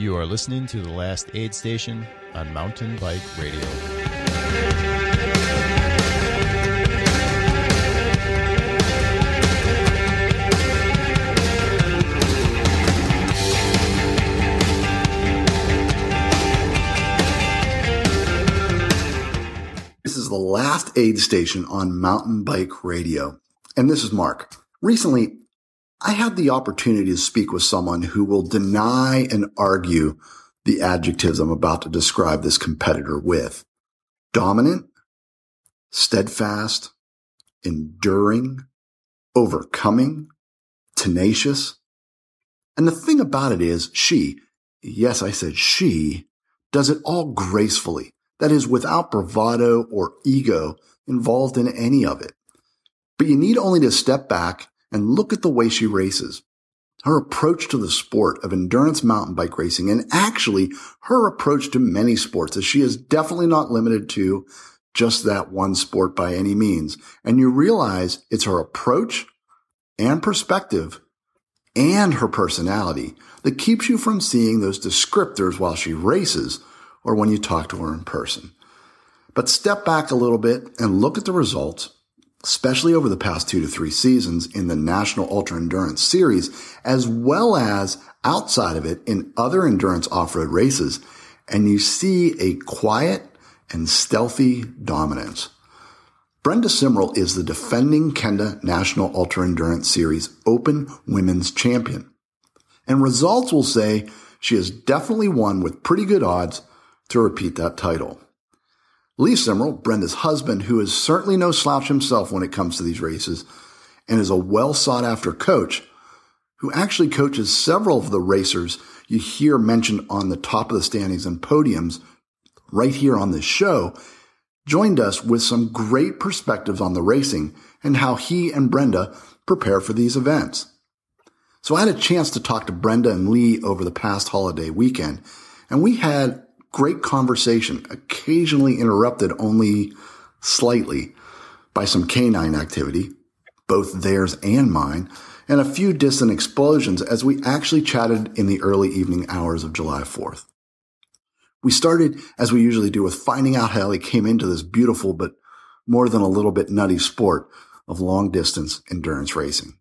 You are listening to the last aid station on Mountain Bike Radio. This is the last aid station on Mountain Bike Radio. And this is Mark. Recently, I had the opportunity to speak with someone who will deny and argue the adjectives I'm about to describe this competitor with. Dominant, steadfast, enduring, overcoming, tenacious. And the thing about it is she, yes, I said she, does it all gracefully. That is without bravado or ego involved in any of it. But you need only to step back and look at the way she races. Her approach to the sport of endurance mountain bike racing and actually her approach to many sports as she is definitely not limited to just that one sport by any means. And you realize it's her approach and perspective and her personality that keeps you from seeing those descriptors while she races or when you talk to her in person. But step back a little bit and look at the results especially over the past two to three seasons in the National Ultra Endurance Series, as well as outside of it in other endurance off-road races. And you see a quiet and stealthy dominance. Brenda Simril is the defending Kenda National Ultra Endurance Series Open Women's Champion. And results will say she has definitely won with pretty good odds to repeat that title. Lee Simril, Brenda's husband, who is certainly no slouch himself when it comes to these races and is a well sought after coach who actually coaches several of the racers you hear mentioned on the top of the standings and podiums right here on this show, joined us with some great perspectives on the racing and how he and Brenda prepare for these events. So I had a chance to talk to Brenda and Lee over the past holiday weekend, and we had great conversation, occasionally interrupted only slightly by some canine activity, both theirs and mine, and a few distant explosions as we actually chatted in the early evening hours of July 4th. We started, as we usually do, with finding out how they came into this beautiful but more than a little bit nutty sport of long distance endurance racing.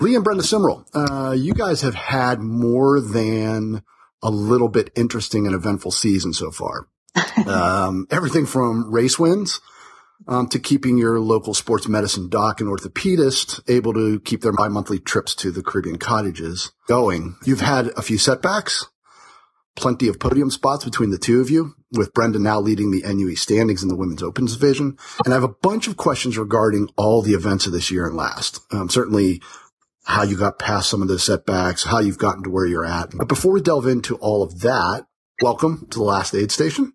Lee and Brenda Simril, uh, you guys have had more than a little bit interesting and eventful season so far. um, everything from race wins um, to keeping your local sports medicine doc and orthopedist able to keep their bi-monthly trips to the Caribbean cottages going. You've had a few setbacks, plenty of podium spots between the two of you, with Brenda now leading the NUE standings in the women's opens division. And I have a bunch of questions regarding all the events of this year and last. Um, certainly how you got past some of the setbacks, how you've gotten to where you're at. But before we delve into all of that, welcome to the last aid station.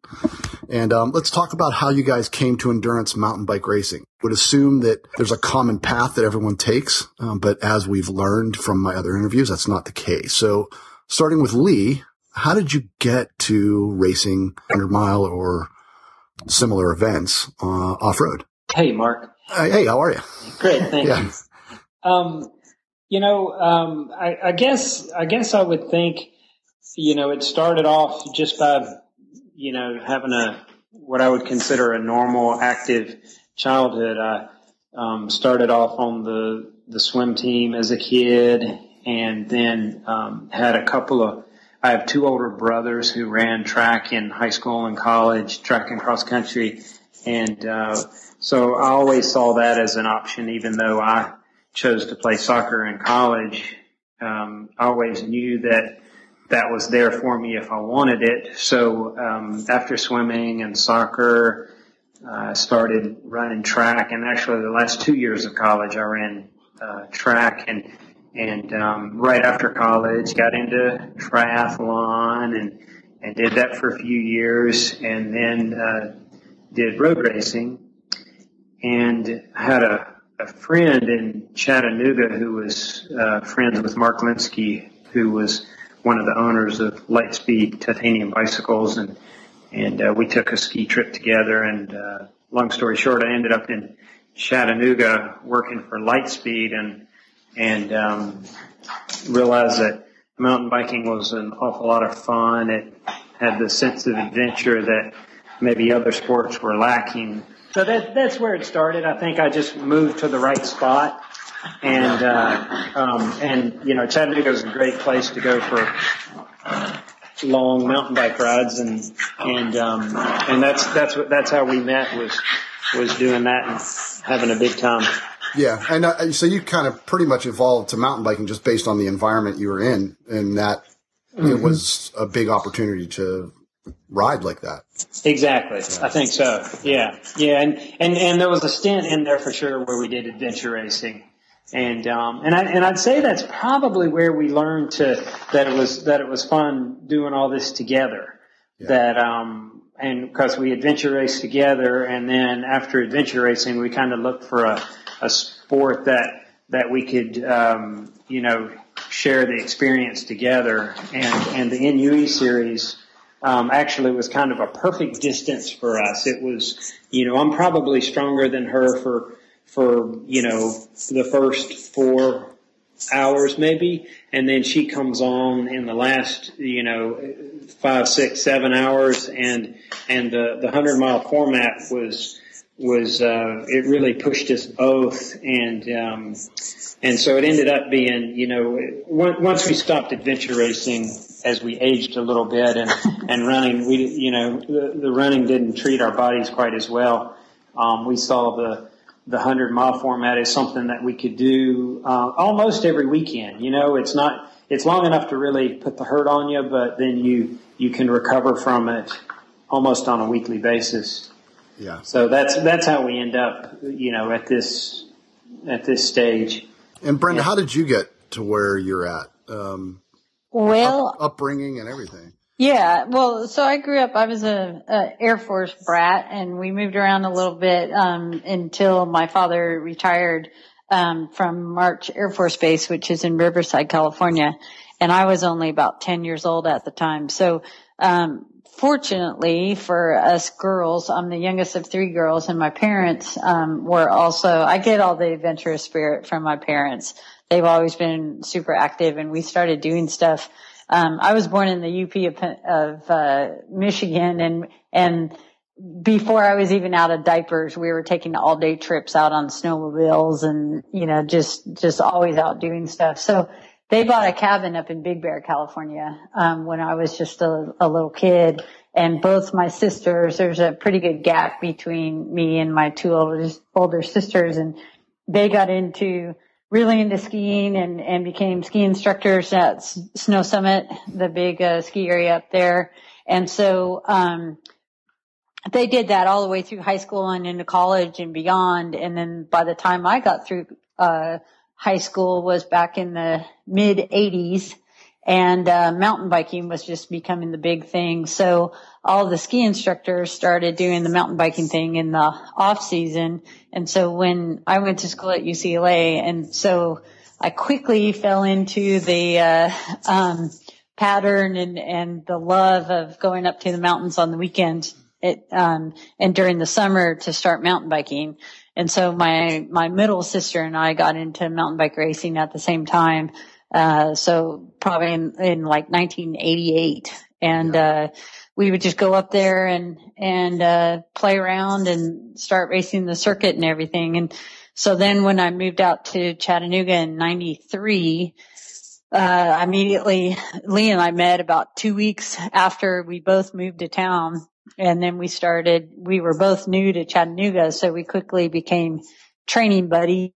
And um, let's talk about how you guys came to endurance mountain bike racing. Would assume that there's a common path that everyone takes, um, but as we've learned from my other interviews, that's not the case. So, starting with Lee, how did you get to racing 100 mile or similar events uh, off road? Hey, Mark. Uh, hey, how are you? Great, thank yeah. you. Um, you know, um, I, I guess I guess I would think, you know, it started off just by, you know, having a what I would consider a normal, active childhood. I um, started off on the the swim team as a kid, and then um, had a couple of. I have two older brothers who ran track in high school and college, track and cross country, and uh, so I always saw that as an option, even though I chose to play soccer in college, um, I always knew that that was there for me if I wanted it. So um, after swimming and soccer, uh, I started running track, and actually the last two years of college, I ran uh, track, and and um, right after college, got into triathlon and and did that for a few years, and then uh, did road racing, and had a a friend in Chattanooga who was uh, friends with Mark Lynskey, who was one of the owners of Litespeed Titanium Bicycles, and and uh, we took a ski trip together. And uh, long story short, I ended up in Chattanooga working for Litespeed, and and um, realized that mountain biking was an awful lot of fun. It had the sense of adventure that maybe other sports were lacking. So that that's where it started. I think I just moved to the right spot, and uh, um, and you know Chattanooga is a great place to go for long mountain bike rides, and and um, and that's that's what that's how we met was was doing that and having a big time. Yeah, and uh, so you kind of pretty much evolved to mountain biking just based on the environment you were in, and that mm-hmm. it was a big opportunity to ride like that. Exactly, yeah. I think so. Yeah, yeah, and and and there was a stint in there for sure where we did adventure racing, and um and I and I'd say that's probably where we learned to that it was that it was fun doing all this together. Yeah. That um and because we adventure race together, and then after adventure racing, we kind of looked for a a sport that that we could um, you know share the experience together. And and the NUE series um, actually was kind of a perfect distance for us. It was you know I'm probably stronger than her for for you know the first four hours maybe. And then she comes on in the last you know five six seven hours. And and the the hundred mile format was was uh, it really pushed us both, and um, and so it ended up being you know once we stopped adventure racing as we aged a little bit and and running we you know the, the running didn't treat our bodies quite as well. Um, we saw the the hundred mile format as something that we could do uh, almost every weekend. You know, it's not it's long enough to really put the hurt on you, but then you you can recover from it almost on a weekly basis. Yeah. So that's that's how we end up, you know, at this at this stage. And Brenda, yeah. how did you get to where you're at? Um, well, up, upbringing and everything. Yeah, well, so I grew up. I was a, a Air Force brat, and we moved around a little bit um, until my father retired um, from March Air Force Base, which is in Riverside, California, and I was only about ten years old at the time. So um, fortunately for us girls, I'm the youngest of three girls and my parents, um, were also, I get all the adventurous spirit from my parents. They've always been super active and we started doing stuff. Um, I was born in the UP of, of uh, Michigan and, and before I was even out of diapers, we were taking all day trips out on snowmobiles and, you know, just, just always out doing stuff. So they bought a cabin up in Big Bear, California, um, when I was just a, a little kid. And both my sisters, there's a pretty good gap between me and my two older, older sisters. And they got into, really into skiing and, and became ski instructors at Snow Summit, the big uh, ski area up there. And so, um, they did that all the way through high school and into college and beyond. And then by the time I got through, uh, high school was back in the mid 80s and uh, mountain biking was just becoming the big thing. So all the ski instructors started doing the mountain biking thing in the off season. And so when I went to school at UCLA and so I quickly fell into the, uh, um, pattern and, and the love of going up to the mountains on the weekend. It, um, and during the summer to start mountain biking. And so my, my middle sister and I got into mountain bike racing at the same time. Uh, so probably in, in like 1988 and, yeah. uh, we would just go up there and, and, uh, play around and start racing the circuit and everything. And so then when I moved out to Chattanooga in 93, uh, immediately Lee and I met about two weeks after we both moved to town and then we started, we were both new to Chattanooga, so we quickly became training buddies.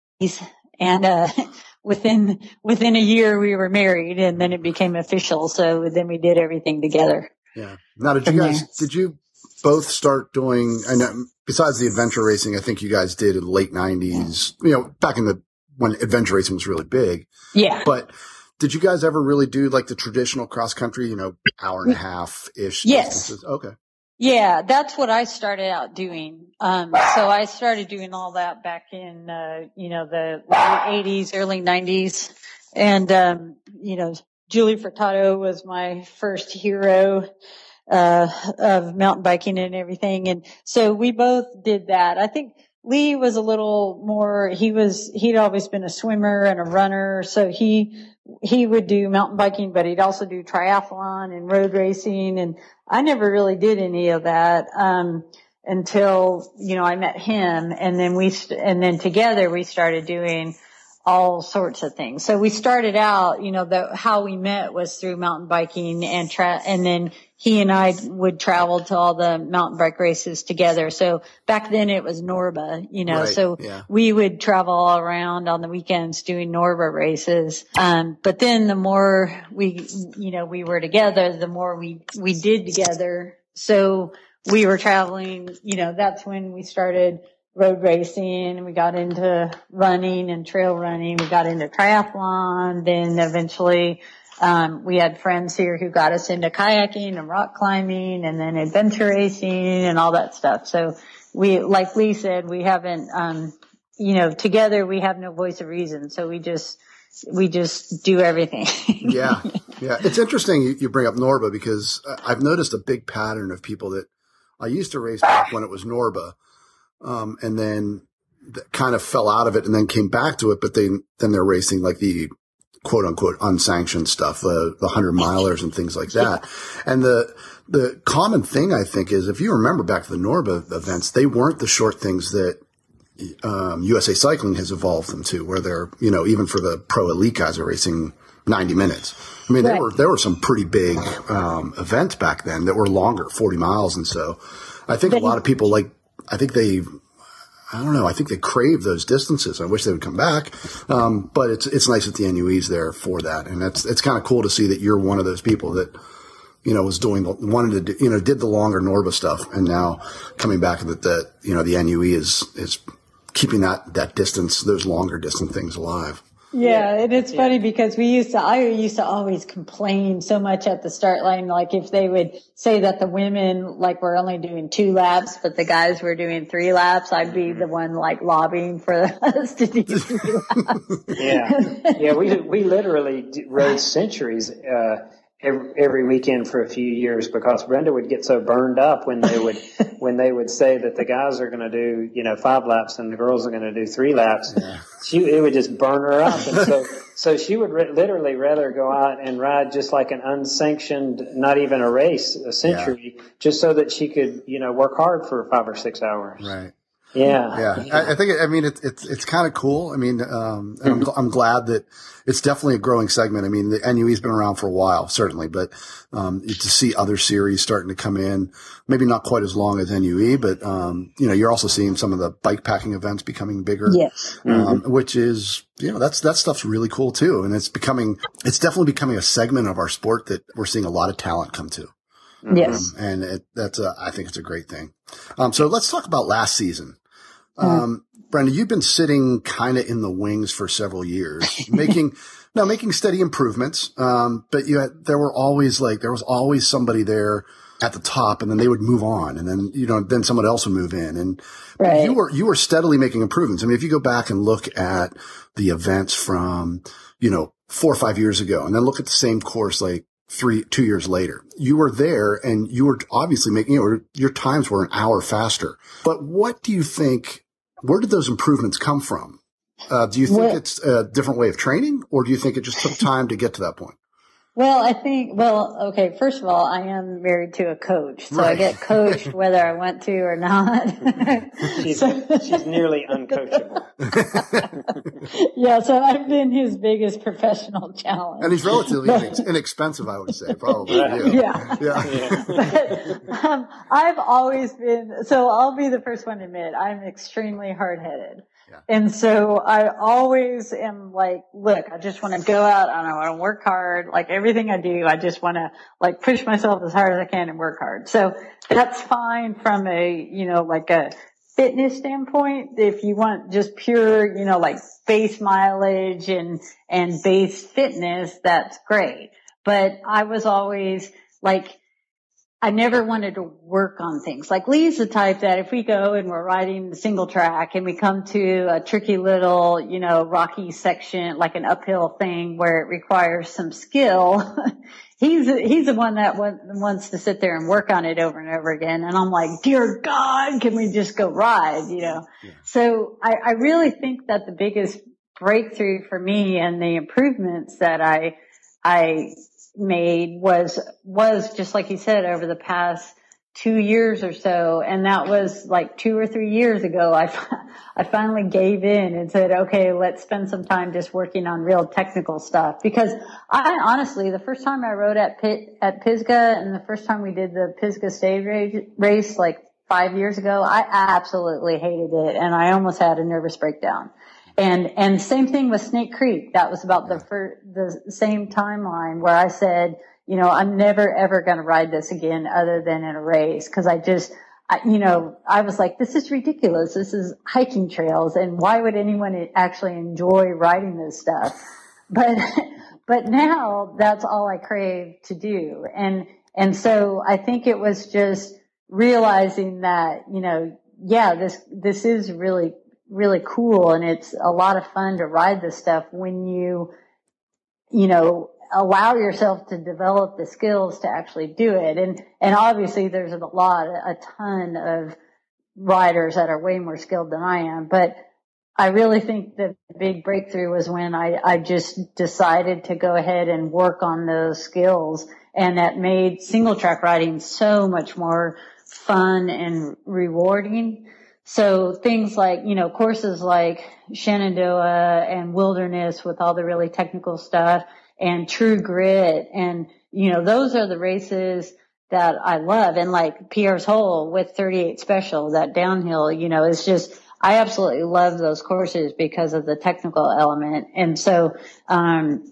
And, uh, within, within a year we were married and then it became official. So then we did everything together. Yeah. Now, did you guys, did you both start doing, I know, besides the adventure racing, I think you guys did in the late nineties, you know, back in the, when adventure racing was really big. Yeah. But did you guys ever really do like the traditional cross country, you know, hour and a half ish? Yes. Distances? Okay. Yeah, that's what I started out doing. Um, so I started doing all that back in, uh, you know, the late 80s, early 90s. And, um, you know, Juli Furtado was my first hero, uh, of mountain biking and everything. And so we both did that. I think Lee was a little more, he was, he'd always been a swimmer and a runner. So he he would do mountain biking, but he'd also do triathlon and road racing. And I never really did any of that. Um, until, you know, I met him and then we, st- and then together we started doing all sorts of things. So we started out, you know, the, how we met was through mountain biking and tra- and then he and I would travel to all the mountain bike races together. So back then it was Norba, you know, Right, so yeah. we would travel all around on the weekends doing Norba races. Um, but then the more we, you know, we were together, the more we, we did together. So we were traveling, you know, that's when we started road racing we got into running and trail running. We got into triathlon. Then eventually, um, we had friends here who got us into kayaking and rock climbing and then adventure racing and all that stuff. So we, like Lee said, we haven't, um, you know, together we have no voice of reason. So we just, we just do everything. yeah, yeah. It's interesting you, bring up Norba because I've noticed a big pattern of people that I used to race back when it was Norba, um, and then th- kind of fell out of it and then came back to it, but they then they're racing like the quote unquote unsanctioned stuff, the the hundred milers and things like that. And the the common thing I think is if you remember back to the Norba events, they weren't the short things that um, USA Cycling has evolved them to, where they're you know even for the pro elite guys are racing 90 minutes. I mean, there were there were some pretty big um, events back then that were longer, 40 miles, and so I think a lot of people like. I think they, I don't know. I think they crave those distances. I wish they would come back, um, but it's it's nice that the NUE's there for that, and it's it's kind of cool to see that you're one of those people that you know was doing the wanted to do, you know did the longer Norba stuff, and now coming back that that you know the NUE is is keeping that that distance, those longer distance things alive. Yeah, and it's funny because we used to, I used to always complain so much at the start line, like if they would say that the women like were only doing two laps, but the guys were doing three laps, I'd be the one like lobbying for us to do three laps. Yeah, yeah. We we literally rode centuries uh, every, every weekend for a few years because Brenda would get so burned up when they would when they would say that the guys are going to do you know five laps and the girls are going to do three laps. She it would just burn her up, and so so she would re- literally rather go out and ride just like an unsanctioned, not even a race, a century, just so that she could you know work hard for five or six hours. Right. Yeah. Yeah, I, I think. I mean, it's it's it's kind of cool. I mean, um, and I'm, I'm glad that it's definitely a growing segment. I mean, the NUE's been around for a while, certainly, but um, to see other series starting to come in, maybe not quite as long as NUE, but um, you know, you're also seeing some of the bike packing events becoming bigger. Yes. Um, which is, you know, that's, that stuff's really cool too. And it's becoming, it's definitely becoming a segment of our sport that we're seeing a lot of talent come to. Yes. Um, and it, that's a, I think it's a great thing. Um, so let's talk about last season. Um, Brenda, you've been sitting kind of in the wings for several years, making, no, making steady improvements. Um, but you had, there were always like, there was always somebody there at the top and then they would move on and then, you know, then someone else would move in and Right. you were, you were steadily making improvements. I mean, if you go back and look at the events from, you know, four or five years ago and then look at the same course like three, two years later, you were there and you were obviously making, you know, your times were an hour faster. But what do you think, where did those improvements come from? Uh, do you think Well- it's a different way of training or do you think it just took time to get to that point? Well, I think, well, okay, first of all, I am married to a coach, so I get coached whether I want to or not. She's, So- she's nearly uncoachable. yeah, so I've been his biggest professional challenge. And he's relatively inex- inexpensive, I would say, probably. Right. Yeah. Yeah. Yeah. but, um, I've always been, so I'll be the first one to admit, I'm extremely hard headed. And so I always am like, look, I just want to go out and I want to work hard. Like everything I do, I just want to like push myself as hard as I can and work hard. So that's fine from a, you know, like a fitness standpoint. If you want just pure, you know, like base mileage and, and base fitness, that's great. But I was always like, I never wanted to work on things. Like Lee's the type that if we go and we're riding the single track and we come to a tricky little, you know, rocky section, like an uphill thing where it requires some skill, he's, he's the one that wants to sit there and work on it over and over again. And I'm like, dear God, can we just go ride, you know? So I, I really think that the biggest breakthrough for me and the improvements that I, I made was, was just like you said over the past two years or so. And that was like two or three years ago. I, I finally gave in and said, okay, let's spend some time just working on real technical stuff because I honestly, the first time I rode at Pit, at Pisgah and the first time we did the Pisgah stage race, like five years ago, I absolutely hated it and I almost had a nervous breakdown. And, and same thing with Snake Creek. That was about the first, the same timeline where I said, you know, I'm never ever going to ride this again other than in a race. Cause I just, I, you know, I was like, this is ridiculous. This is hiking trails. And why would anyone actually enjoy riding this stuff? But, but now that's all I crave to do. And, and so I think it was just, realizing that, you know, yeah, this, this is really, really cool and it's a lot of fun to ride this stuff when you, you know, allow yourself to develop the skills to actually do it. And, and obviously there's a lot, a ton of riders that are way more skilled than I am, but I really think the big breakthrough was when I, I just decided to go ahead and work on those skills and that made single track riding so much more fun and rewarding. So things like, you know, courses like Shenandoah and Wilderness with all the really technical stuff and True Grit and, you know, those are the races that I love. And like Pierre's Hole with 38 Special, that downhill, you know, is just, I absolutely love those courses because of the technical element. And so, um,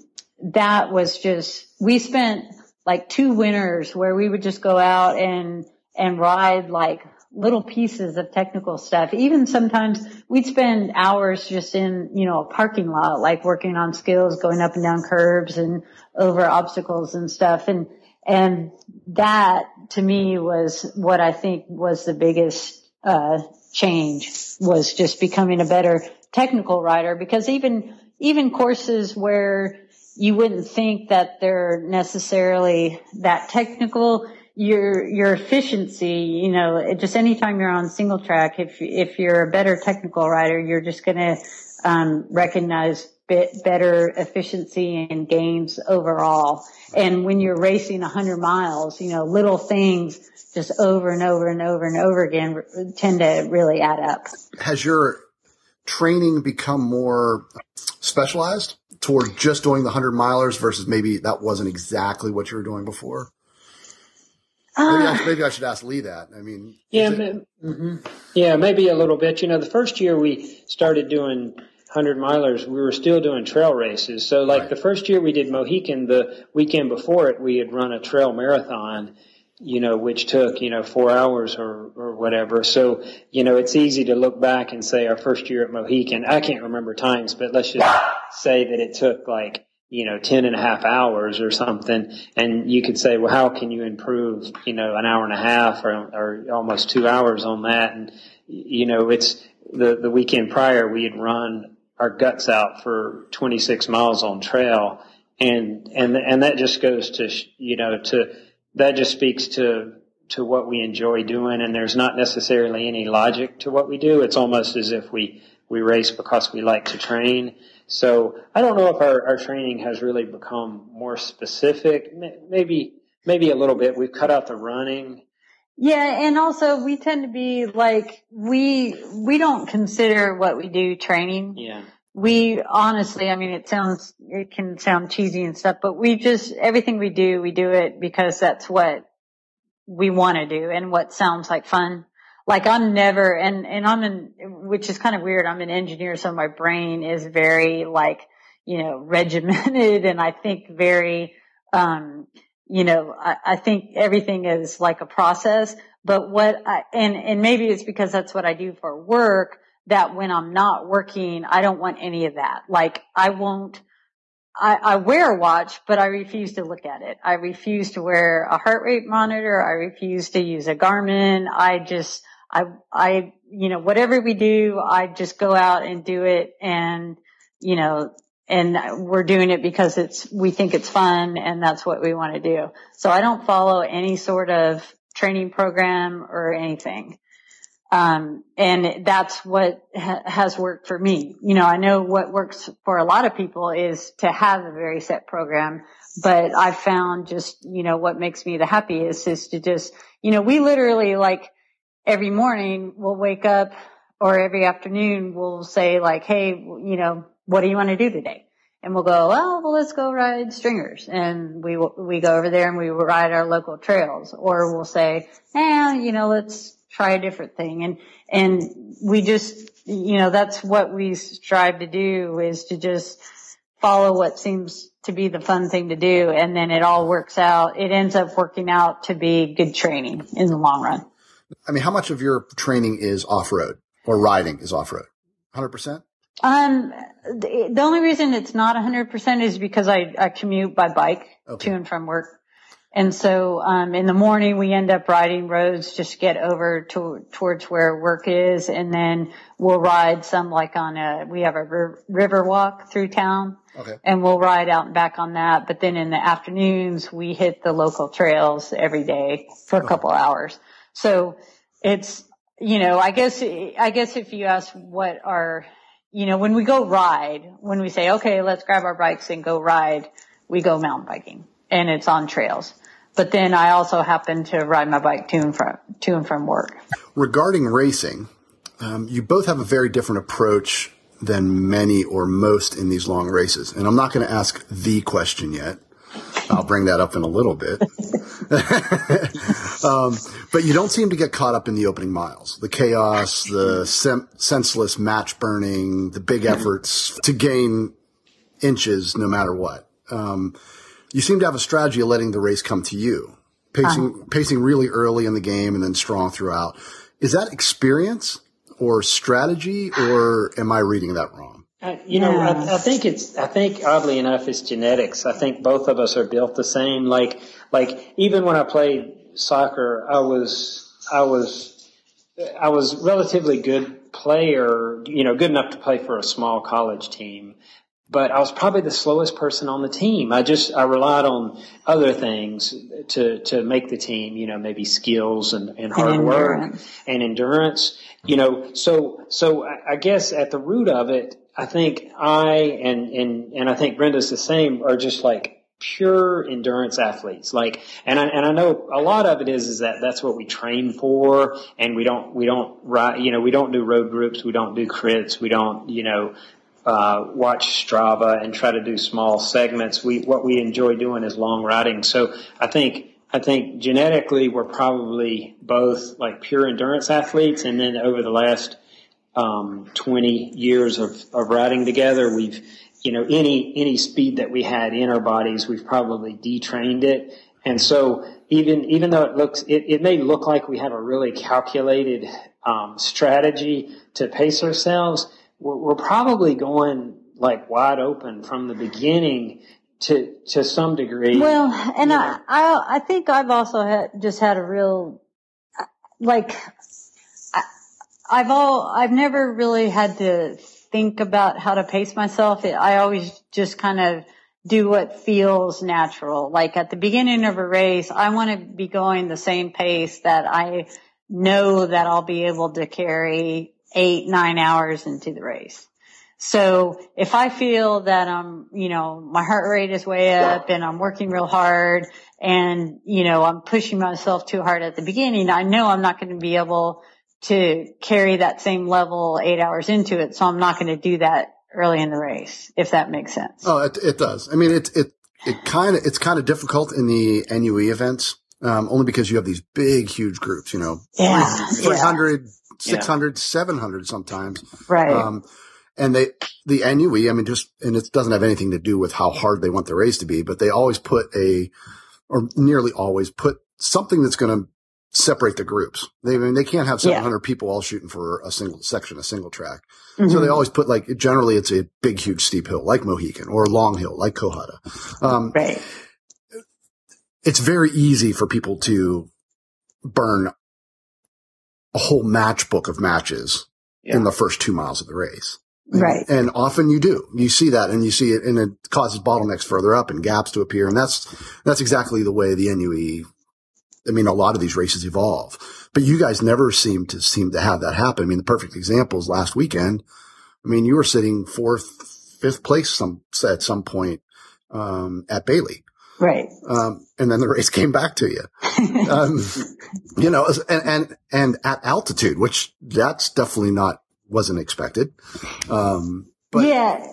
that was just, we spent like two winters where we would just go out and and ride like little pieces of technical stuff. Even sometimes we'd spend hours just in, you know, a parking lot, like working on skills, going up and down curbs and over obstacles and stuff. And, and that to me was what I think was the biggest, uh, change was just becoming a better technical rider because even, even courses where you wouldn't think that they're necessarily that technical, your your efficiency, you know, just anytime you're on single track, if if you're a better technical rider, you're just going to um, recognize bit better efficiency and gains overall. And when you're racing 100 miles, you know, little things just over and over and over and over again tend to really add up. Has your training become more specialized toward just doing the 100 milers versus maybe that wasn't exactly what you were doing before? Maybe, I, maybe, I, should ask Lee that. I mean, yeah, it, mm-hmm. yeah, maybe a little bit. You know, the first year we started doing hundred milers, we were still doing trail races. So, like right. the first year we did Mohican, the weekend before it, we had run a trail marathon. You know, which took you know four hours or or whatever. So, you know, it's easy to look back and say our first year at Mohican. I can't remember times, but let's just say that it took like you know, 10 and a half hours or something. And you could say, well, how can you improve, you know, an hour and a half or, or almost two hours on that? And, you know, it's the, the weekend prior, we had run our guts out for 26 miles on trail. And, and, and that just goes to, you know, to, that just speaks to, to what we enjoy doing. And there's not necessarily any logic to what we do. It's almost as if we, we race because we like to train. So I don't know if our, our training has really become more specific. Maybe, maybe a little bit. We've cut out the running. Yeah, and also we tend to be like we we don't consider what we do training. Yeah. We honestly, I mean, it sounds it can sound cheesy and stuff, but we just everything we do, we do it because that's what we want to do and what sounds like fun like I'm never, and, and I'm in, which is kind of weird. I'm an engineer, so my brain is very like, you know, regimented and I think very, um, you know, I, I think everything is like a process, but what I, and, and maybe it's because that's what I do for work that when I'm not working, I don't want any of that. Like I won't, I, I, wear a watch, but I refuse to look at it. I refuse to wear a heart rate monitor. I refuse to use a Garmin. I just, I, I, you know, whatever we do, I just go out and do it and, you know, and we're doing it because it's, we think it's fun and that's what we want to do. So I don't follow any sort of training program or anything. Um, and that's what ha- has worked for me. You know, I know what works for a lot of people is to have a very set program, but I've found just, you know, what makes me the happiest is to just, you know, we literally like every morning we'll wake up or every afternoon we'll say like, Hey, you know, what do you want to do today? And we'll go, oh, well, let's go ride stringers. And we, we go over there and we ride our local trails. Or we'll say, eh, you know, let's try a different thing. And, and we just, you know, that's what we strive to do is to just follow what seems to be the fun thing to do. And then it all works out. It ends up working out to be good training in the long run. I mean, how much of your training is off road or riding is off road? 100%? Um, the, the, only reason it's not 100% is because I, I commute by bike okay. to and from work. And so, um, in the morning we end up riding roads just to get over to, towards where work is. And then we'll ride some like on a, we have a river walk through town. Okay. And we'll ride out and back on that. But then in the afternoons we hit the local trails every day for a couple hours. So it's, you know, I guess, I guess if you ask what our, you know, when we go ride, when we say, okay, let's grab our bikes and go ride, we go mountain biking and it's on trails. But then I also happen to ride my bike to and from, to and from work. Regarding racing, um, you both have a very different approach than many or most in these long races. And I'm not going to ask the question yet. I'll bring that up in a little bit. um, but you don't seem to get caught up in the opening miles, the chaos, the sem- senseless match burning, the big efforts to gain inches no matter what. Um, you seem to have a strategy of letting the race come to you, pacing, uh-huh. pacing really early in the game and then strong throughout. Is that experience or strategy or am I reading that wrong? Uh, you know, I, I, think it's, I think oddly enough, it's genetics. I think both of us are built the same. Like, like even when I played soccer, I was, I was, I was relatively good player, you know, good enough to play for a small college team. But I was probably the slowest person on the team. I just, I relied on other things to, to make the team, you know, maybe skills and, and hard and work and endurance, you know, so, so I guess at the root of it, I think I and and and I think Brenda's the same are just like pure endurance athletes. Like, and I and I know a lot of it is is that that's what we train for, and we don't we don't ride. You know, we don't do road groups, we don't do crits, we don't you know uh, watch Strava and try to do small segments. We what we enjoy doing is long riding. So I think. I think genetically we're probably both like pure endurance athletes and then over the last um, 20 years of, of riding together. We've, you know, any, any speed that we had in our bodies, we've probably detrained it. And so even, even though it looks, it, it may look like we have a really calculated, um, strategy to pace ourselves, we're, we're probably going like wide open from the beginning to, to some degree. Well, and I, I, I think I've also had, just had a real, like, I've all, I've never really had to think about how to pace myself. I always just kind of do what feels natural. Like at the beginning of a race, I want to be going the same pace that I know that I'll be able to carry eight, nine hours into the race. So if I feel that I'm, you know, my heart rate is way up and I'm working real hard and, you know, I'm pushing myself too hard at the beginning, I know I'm not going to be able to carry that same level eight hours into it. So I'm not going to do that early in the race, if that makes sense. Oh, it, it does. I mean, it, it, it kind of, it's kind of difficult in the NUE events. Um, only because you have these big, huge groups, you know, yeah, 300, yeah. 600, yeah. 700 sometimes. Right. Um, and they, the NUE, I mean, just, and it doesn't have anything to do with how hard they want the race to be, but they always put a, or nearly always put something that's going to separate the groups. They I mean they can't have 700 yeah. people all shooting for a single section, a single track. Mm-hmm. So they always put like generally it's a big, huge steep hill like Mohican or long hill like Cohutta. Um, right. It's very easy for people to burn a whole matchbook of matches yeah. in the first two miles of the race. And, right. And often you do. You see that and you see it and it causes bottlenecks further up and gaps to appear. And that's, that's exactly the way the NUE I mean, a lot of these races evolve. but you guys never seem to seem to have that happen. I mean, the perfect example is last weekend. I mean, you were sitting fourth, fifth place some at some point um, at Bailey. Right. Um, and then the race came back to you. um, you know, and, and, and at altitude, which that's definitely not, wasn't expected. Um, but yeah.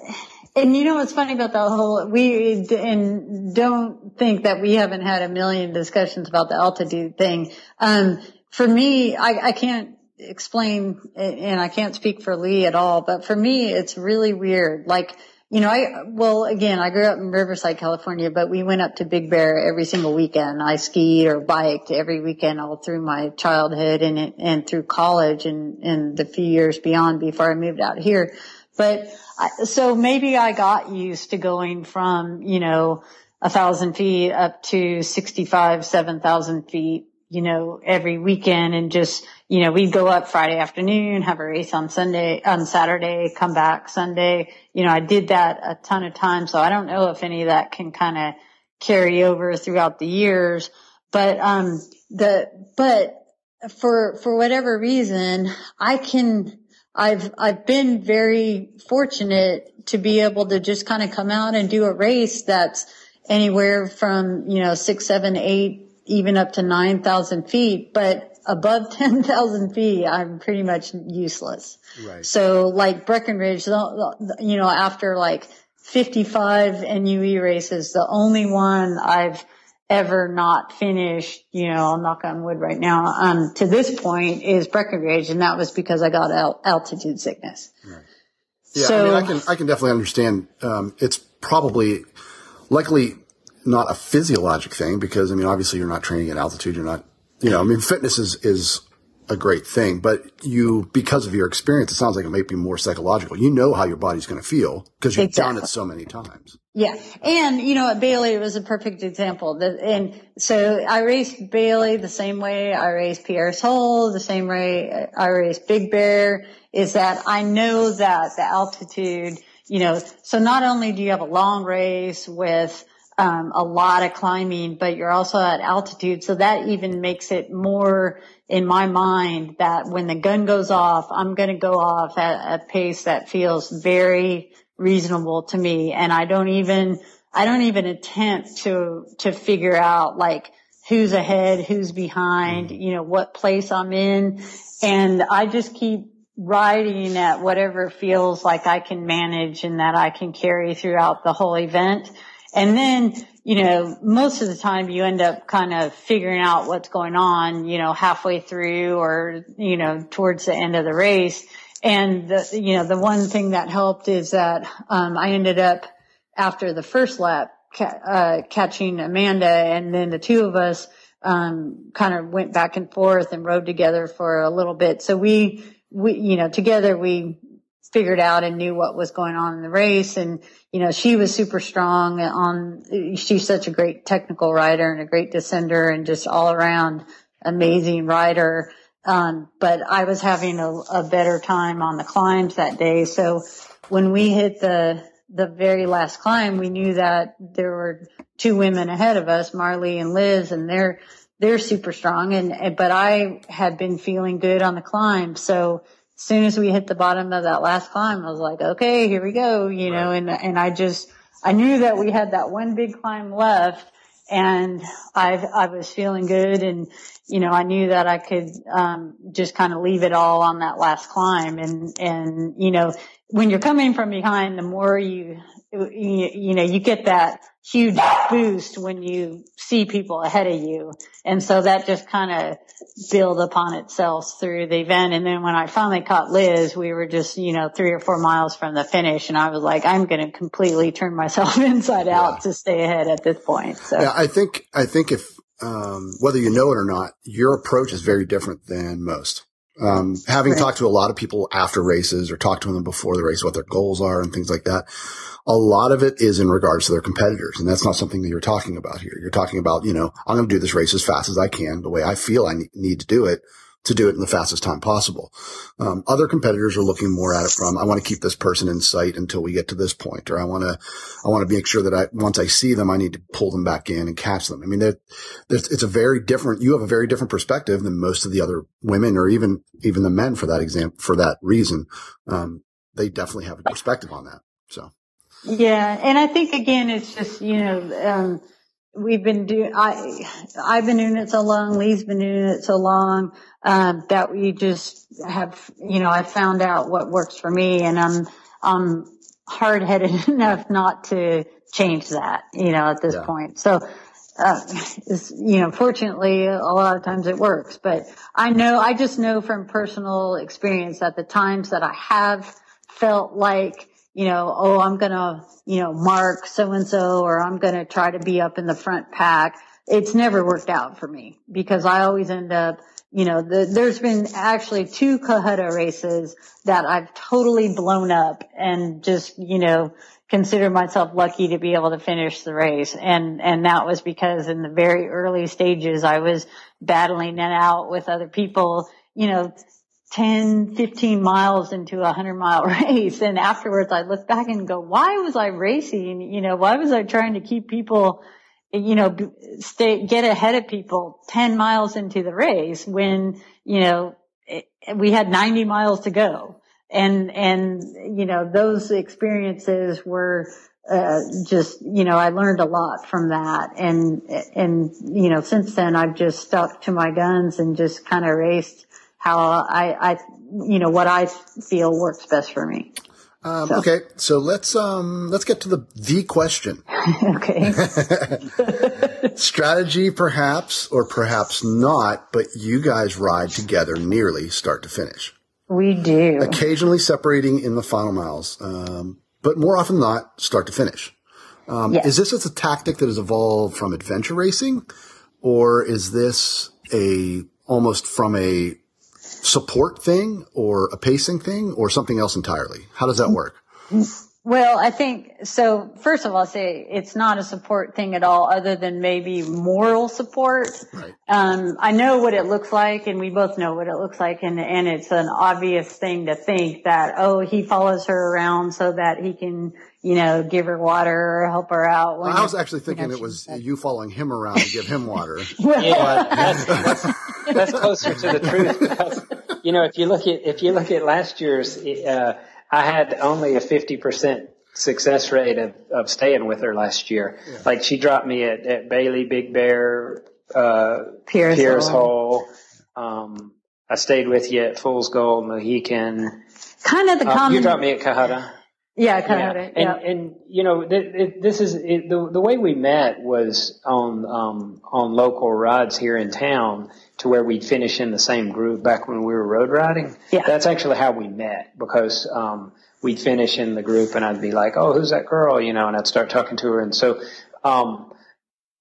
And you know what's funny about the whole, we, and don't think that we haven't had a million discussions about the altitude thing. Um, for me, I, I can't explain and I can't speak for Lee at all, but for me, it's really weird. Like, you know, I, well, again, I grew up in Riverside, California, but we went up to Big Bear every single weekend. I skied or biked every weekend all through my childhood and, and through college and, and the few years beyond before I moved out here. But I, so maybe I got used to going from, you know, a thousand feet up to 65, 7,000 feet, you know, every weekend and just, you know, we'd go up Friday afternoon, have a race on Sunday, on Saturday, come back Sunday. You know, I did that a ton of times. So I don't know if any of that can kind of carry over throughout the years, but, um, the, but for, for whatever reason, I can, I've, I've been very fortunate to be able to just kind of come out and do a race that's anywhere from, you know, six, seven, eight, even up to 9,000 feet, but above 10,000 feet, I'm pretty much useless. Right. So like Breckenridge, you know, after like 55 NUE races, the only one I've ever not finished, you know, I'll knock on wood right now, um, to this point is Breckenridge. And that was because I got al- altitude sickness. Right. Yeah. So, I mean, I can, I can definitely understand, um, it's probably likely not a physiologic thing because, I mean, obviously you're not training at altitude. You're not you know, I mean, fitness is, is a great thing, but you, because of your experience, it sounds like it might be more psychological. You know how your body's going to feel because you've exactly. done it so many times. Yeah. And, you know, at Bailey, was a perfect example. And so I raced Bailey the same way I raced Pierre's Hole, the same way I raced Big Bear is that I know that the altitude, you know, so not only do you have a long race with, um, a lot of climbing, but you're also at altitude. So that even makes it more in my mind that when the gun goes off, I'm going to go off at a pace that feels very reasonable to me. And I don't even, I don't even attempt to, to figure out like who's ahead, who's behind, mm-hmm. you know, what place I'm in. And I just keep riding at whatever feels like I can manage and that I can carry throughout the whole event. And then, you know, most of the time you end up kind of figuring out what's going on, you know, halfway through or, you know, towards the end of the race. And the, you know, the one thing that helped is that, um, I ended up after the first lap, ca- uh, catching Amanda and then the two of us, um, kind of went back and forth and rode together for a little bit. So we, we, you know, together we figured out and knew what was going on in the race. And, you know, she was super strong on, she's such a great technical rider and a great descender and just all around amazing rider. Um, but I was having a, a better time on the climbs that day. So when we hit the, the very last climb, we knew that there were two women ahead of us, Marley and Liz, and they're, they're super strong. And, but I had been feeling good on the climb. So as soon as we hit the bottom of that last climb, I was like, okay, here we go, you know, and, and I just, I knew that we had that one big climb left and I, I was feeling good and, you know, I knew that I could, um, just kind of leave it all on that last climb. And, and, you know, when you're coming from behind, the more you, you, you know, you get that huge boost when you see people ahead of you. And so that just kind of build upon itself through the event. And then when I finally caught Liz, we were just, you know, three or four miles from the finish. And I was like, I'm going to completely turn myself inside out yeah. to stay ahead at this point. So yeah, I think, I think if, um, whether you know it or not, your approach is very different than most. Um, having right. talked to a lot of people after races or talked to them before the race, what their goals are and things like that. A lot of it is in regards to their competitors. And that's not something that you're talking about here. You're talking about, you know, I'm going to do this race as fast as I can, the way I feel I need to do it to do it in the fastest time possible. Um, other competitors are looking more at it from, I want to keep this person in sight until we get to this point, or I want to, I want to make sure that I, once I see them, I need to pull them back in and catch them. I mean, it's a very different, you have a very different perspective than most of the other women or even, even the men for that example, for that reason. Um, they definitely have a perspective on that. So. Yeah. And I think again, it's just, you know, um, we've been doing, I, I've been doing it so long, Lee's been doing it so long, um, that we just have, you know, I found out what works for me and I'm, I'm hard headed enough not to change that, you know, at this yeah. point. So, uh, you know, fortunately, a lot of times it works, but I know, I just know from personal experience that the times that I have felt like, you know, oh, I'm going to, you know, mark so and so, or I'm going to try to be up in the front pack. It's never worked out for me because I always end up, you know, the, there's been actually two Cohutta races that I've totally blown up and just, you know, consider myself lucky to be able to finish the race. And, and that was because in the very early stages, I was battling it out with other people, you know, 10, 15 miles into a hundred mile race. And afterwards I look back and go, why was I racing? You know, why was I trying to keep people, you know, stay, get ahead of people 10 miles into the race when, you know, it, we had 90 miles to go. And, and, you know, those experiences were, uh, just, you know, I learned a lot from that. And, and, you know, since then I've just stuck to my guns and just kind of raced how I, I, you know, what I feel works best for me. Um, so. Okay, so let's um, let's get to the the question. okay. Strategy, perhaps, or perhaps not, but you guys ride together nearly start to finish. We do. Occasionally separating in the final miles, um, but more often than not, start to finish. Um, yes. Is this just a tactic that has evolved from adventure racing, or is this a almost from a support thing or a pacing thing or something else entirely? How does that work? Well, I think so. First of all, I'll say it's not a support thing at all, other than maybe moral support. Right. Um, I know what it looks like, and we both know what it looks like, and and it's an obvious thing to think that oh, he follows her around so that he can you know, give her water or help her out. I was actually thinking you know, it was you following him around to give him water. yeah, that's, that's, that's, closer to the truth. Because, you know, if you look at if you look at last year's, uh, I had only a fifty percent success rate of, of staying with her last year. Yeah. Like she dropped me at, at Bailey, Big Bear, uh, Pierre's, Pierre's Hole. Um, I stayed with you at Fool's Gold, Mohican. Kind of the uh, common. You dropped me at Cohutta. Yeah, Cohutta. Yeah. And, and, you know, th- it, this is, it, the, the way we met was on, um, on local rides here in town to where we'd finish in the same group back when we were road riding. Yeah. That's actually how we met because, um, we'd finish in the group and I'd be like, oh, who's that girl? You know, and I'd start talking to her. And so, um,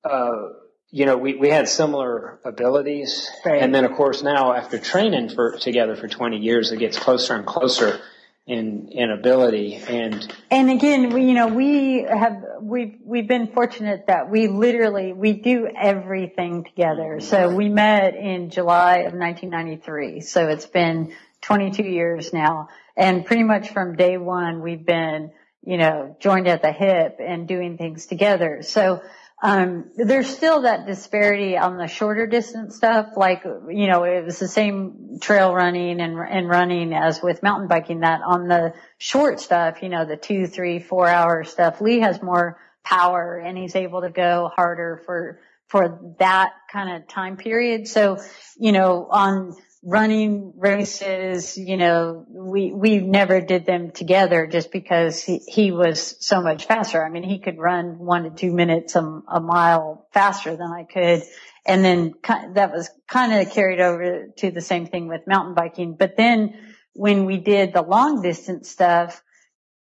uh, you know, we, we had similar abilities. Right. And then of course now after training for, together for 20 years, it gets closer and closer in in ability and and again we you know we have we've we've been fortunate that we literally we do everything together. Mm-hmm. So we met in july of 1993 so it's been 22 years now. And pretty much from day one we've been you know joined at the hip and doing things together. So um, there's still that disparity on the shorter distance stuff. Like, you know, it was the same trail running and, and running as with mountain biking that on the short stuff, you know, the two, three, four hour stuff, Lee has more power and he's able to go harder for, for that kind of time period. So, you know, on running races, you know, we, we never did them together just because he, he was so much faster. I mean, he could run one to two minutes a, a mile faster than I could. And then that was kind of carried over to the same thing with mountain biking. But then when we did the long distance stuff,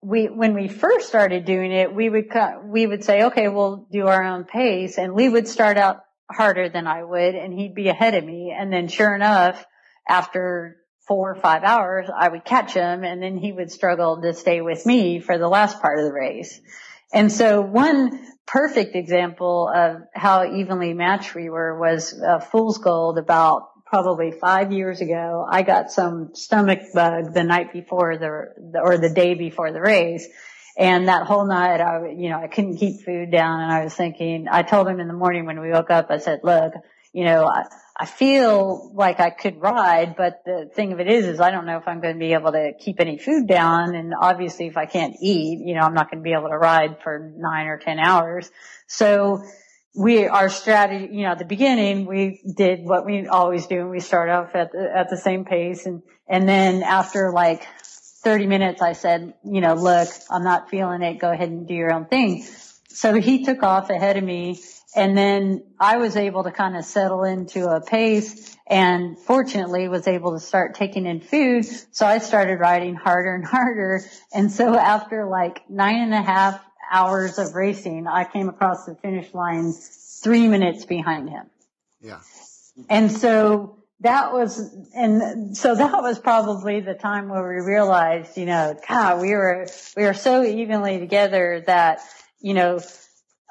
we, when we first started doing it, we would, we would say, okay, we'll do our own pace and Lee would start out harder than I would and he'd be ahead of me. And then sure enough, after four or five hours, I would catch him and then he would struggle to stay with me for the last part of the race. And so one perfect example of how evenly matched we were was uh, Fool's Gold about probably five years ago, I got some stomach bug the night before the, or the day before the race. And that whole night, I, you know, I couldn't keep food down and I was thinking, I told him in the morning when we woke up, I said, look, you know, I, I feel like I could ride, but the thing of it is, is I don't know if I'm going to be able to keep any food down. And obviously if I can't eat, you know, I'm not going to be able to ride for nine or 10 hours. So we, our strategy, you know, at the beginning, we did what we always do. And we start off at the, at the same pace. And, and then after like 30 minutes, I said, you know, look, I'm not feeling it. Go ahead and do your own thing. So he took off ahead of me and then I was able to kind of settle into a pace and fortunately was able to start taking in food. So I started riding harder and harder. And so after like nine and a half hours of racing, I came across the finish line three minutes behind him. Yeah. And so that was, and so that was probably the time where we realized, you know, God, we were, we were so evenly together that, you know,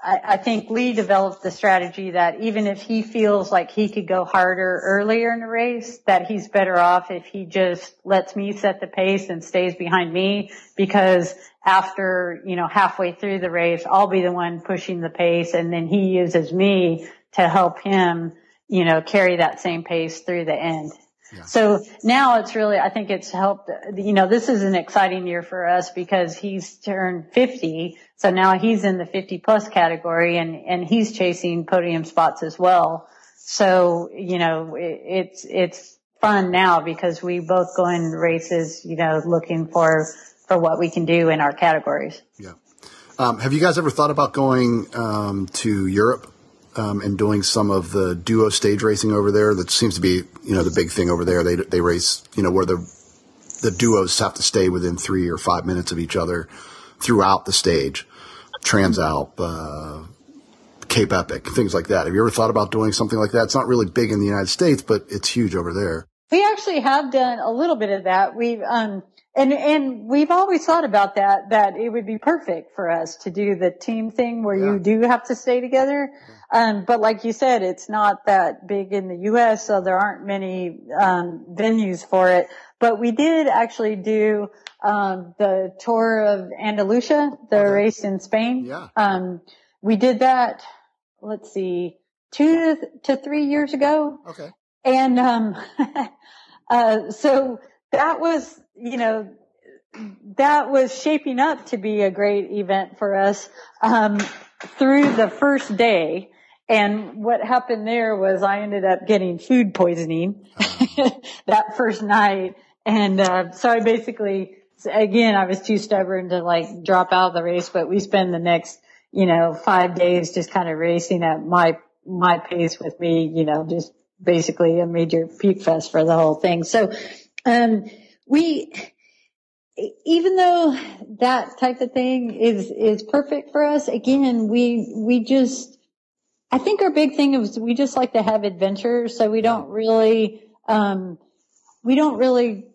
I, I think Lee developed the strategy that even if he feels like he could go harder earlier in the race, that he's better off if he just lets me set the pace and stays behind me because after, you know, halfway through the race, I'll be the one pushing the pace and then he uses me to help him, you know, carry that same pace through the end. So now it's really, I think it's helped, you know, this is an exciting year for us because he's turned 50. So now he's in the 50 plus category and, and he's chasing podium spots as well. So, you know, it, it's, it's fun now because we both go in races, you know, looking for, for what we can do in our categories. Yeah. Um, have you guys ever thought about going um, to Europe um, and doing some of the duo stage racing over there. That seems to be, you know, the big thing over there. They they race, you know, where the the duos have to stay within three or five minutes of each other throughout the stage. Transalp, uh, Cape Epic, things like that. Have you ever thought about doing something like that? It's not really big in the United States, but it's huge over there. We actually have done a little bit of that. We've um and and we've always thought about that that it would be perfect for us to do the team thing where yeah. you do have to stay together. Um, but like you said, it's not that big in the U.S., so there aren't many um, venues for it. But we did actually do um, the tour of Andalusia, the okay. race in Spain. Yeah. Um, we did that. Let's see, two to three years ago. Okay. And um, uh, so that was, you know, that was shaping up to be a great event for us um, through the first day. And what happened there was I ended up getting food poisoning that first night. And, uh, so I basically, again, I was too stubborn to like drop out of the race, but we spend the next, you know, five days just kind of racing at my, my pace with me, you know, just basically a major puke fest for the whole thing. So, um, we, even though that type of thing is, is perfect for us, again, we, we just, I think our big thing is we just like to have adventure, so we don't really, um, we don't really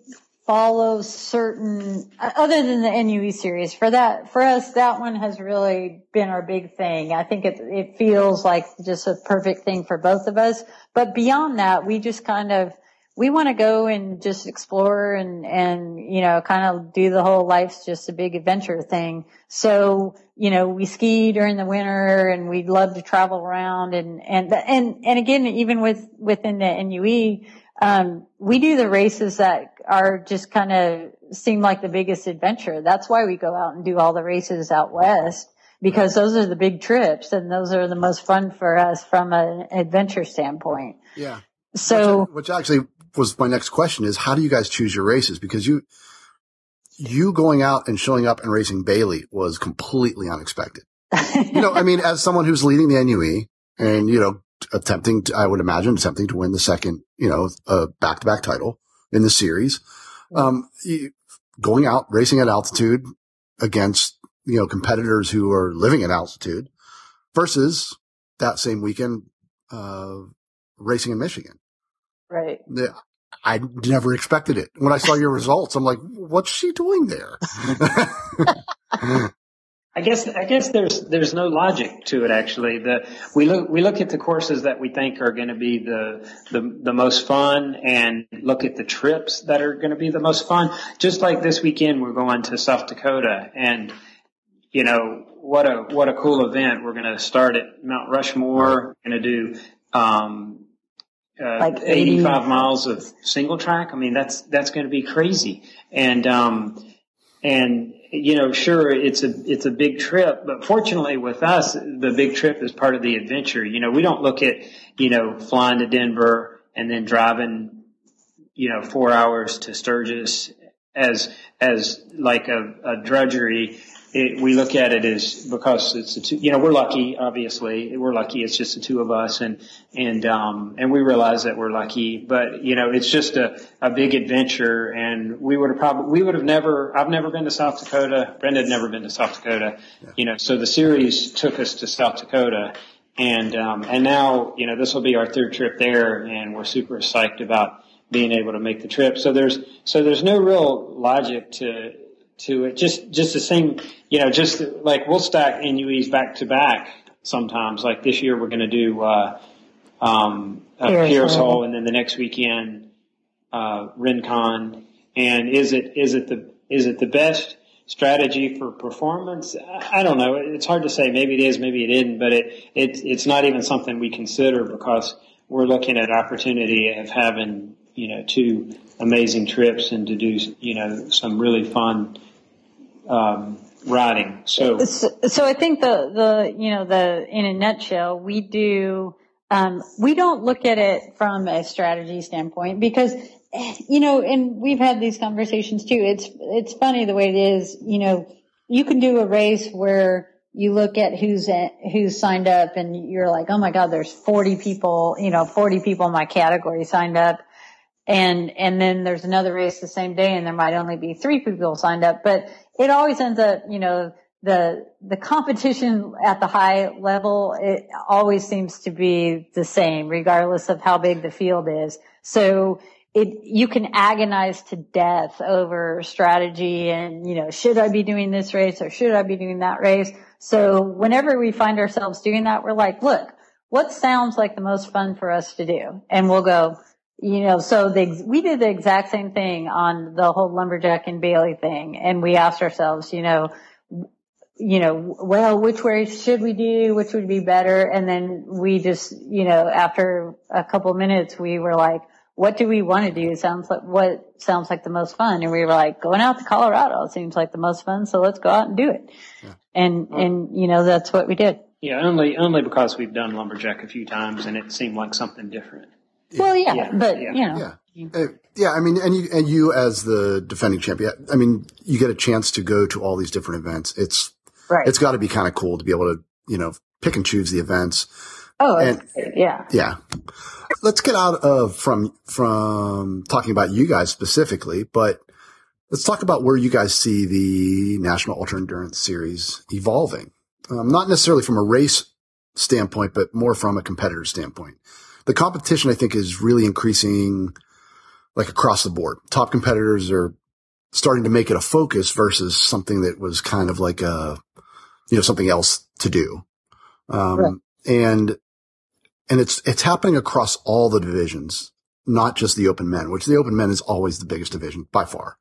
follow certain, other than the NUE series. For that, for us, that one has really been our big thing. I think it, it feels like just a perfect thing for both of us. But beyond that, we just kind of, we want to go and just explore and, and, you know, kind of do the whole life's just a big adventure thing. So, you know, we ski during the winter and we'd love to travel around and, and, and, and again, even with, within the NUE, um, we do the races that are just kind of seem like the biggest adventure. That's why we go out and do all the races out west because those are the big trips and those are the most fun for us from an adventure standpoint. Yeah. So, which, which actually was my next question is how do you guys choose your races? Because you, you going out and showing up and racing Bailey was completely unexpected. you know, I mean, as someone who's leading the NUE and, you know, attempting to, I would imagine attempting to win the second, you know, uh, back to back title in the series, um, going out racing at altitude against, you know, competitors who are living at altitude versus that same weekend, uh, racing in Michigan. Right. I never expected it. When I saw your results, I'm like, what's she doing there? I guess I guess there's there's no logic to it actually. The we look we look at the courses that we think are going to be the, the the most fun and look at the trips that are going to be the most fun. Just like this weekend we're going to South Dakota and you know what a what a cool event. We're going to start at Mount Rushmore. We're going to do um, uh, like 85 miles of single track. I mean that's that's going to be crazy. And um and you know, sure, it's a it's a big trip, but fortunately with us, the big trip is part of the adventure. You know, we don't look at you know flying to Denver and then driving you know four hours to Sturgis as as like a, a drudgery it, we look at it as because it's the two, you know, we're lucky, obviously, we're lucky. It's just the two of us and, and, um, and we realize that we're lucky, but you know, it's just a, a big adventure and we would have probably, we would have never, I've never been to South Dakota. Brenda had never been to South Dakota, yeah. you know, so the series took us to South Dakota and, um, and now, you know, this will be our third trip there and we're super psyched about being able to make the trip. So there's, so there's no real logic to, to it. Just just the same, you know, just like we'll stack NUEs back to back sometimes. Like this year, we're going to do uh, um, Pierre's Hole, and then the next weekend uh, Rincon. And is it is it the is it the best strategy for performance? I don't know. It's hard to say. Maybe it is, maybe it isn't. But it, it it's not even something we consider because we're looking at opportunity of having you know two amazing trips and to do you know some really fun um, writing. So, so I think the the you know the in a nutshell, we do um, we don't look at it from a strategy standpoint because you know, and we've had these conversations too. It's it's funny the way it is. You know, you can do a race where you look at who's who's signed up and you're like, oh my god, there's 40 people. You know, 40 people in my category signed up. And, and then there's another race the same day and there might only be three people signed up, but it always ends up, you know, the, the competition at the high level, it always seems to be the same, regardless of how big the field is. So it, you can agonize to death over strategy and, you know, should I be doing this race or should I be doing that race? So whenever we find ourselves doing that, we're like, look, what sounds like the most fun for us to do? And we'll go, you know, so the, we did the exact same thing on the whole lumberjack and Bailey thing. And we asked ourselves, you know, you know, well, which way should we do? Which would be better? And then we just, you know, after a couple minutes, we were like, what do we want to do? Sounds like what sounds like the most fun. And we were like, going out to Colorado seems like the most fun. So let's go out and do it. Yeah. And, and, you know, that's what we did. Yeah. Only, only because we've done lumberjack a few times and it seemed like something different. Well, yeah, yeah but yeah. you know. Yeah. Uh, yeah, I mean, and you, and you as the defending champion, I mean, you get a chance to go to all these different events. It's, right. it's got to be kind of cool to be able to, you know, pick and choose the events. Oh, and, yeah. Yeah. Let's get out of from, from talking about you guys specifically, but let's talk about where you guys see the National Ultra Endurance Series evolving. Um, not necessarily from a race standpoint, but more from a competitor standpoint the competition, I think, is really increasing like across the board. Top competitors are starting to make it a focus versus something that was kind of like a, you know, something else to do. Um, right. and, and it's, it's happening across all the divisions, not just the open men, which the open men is always the biggest division by far.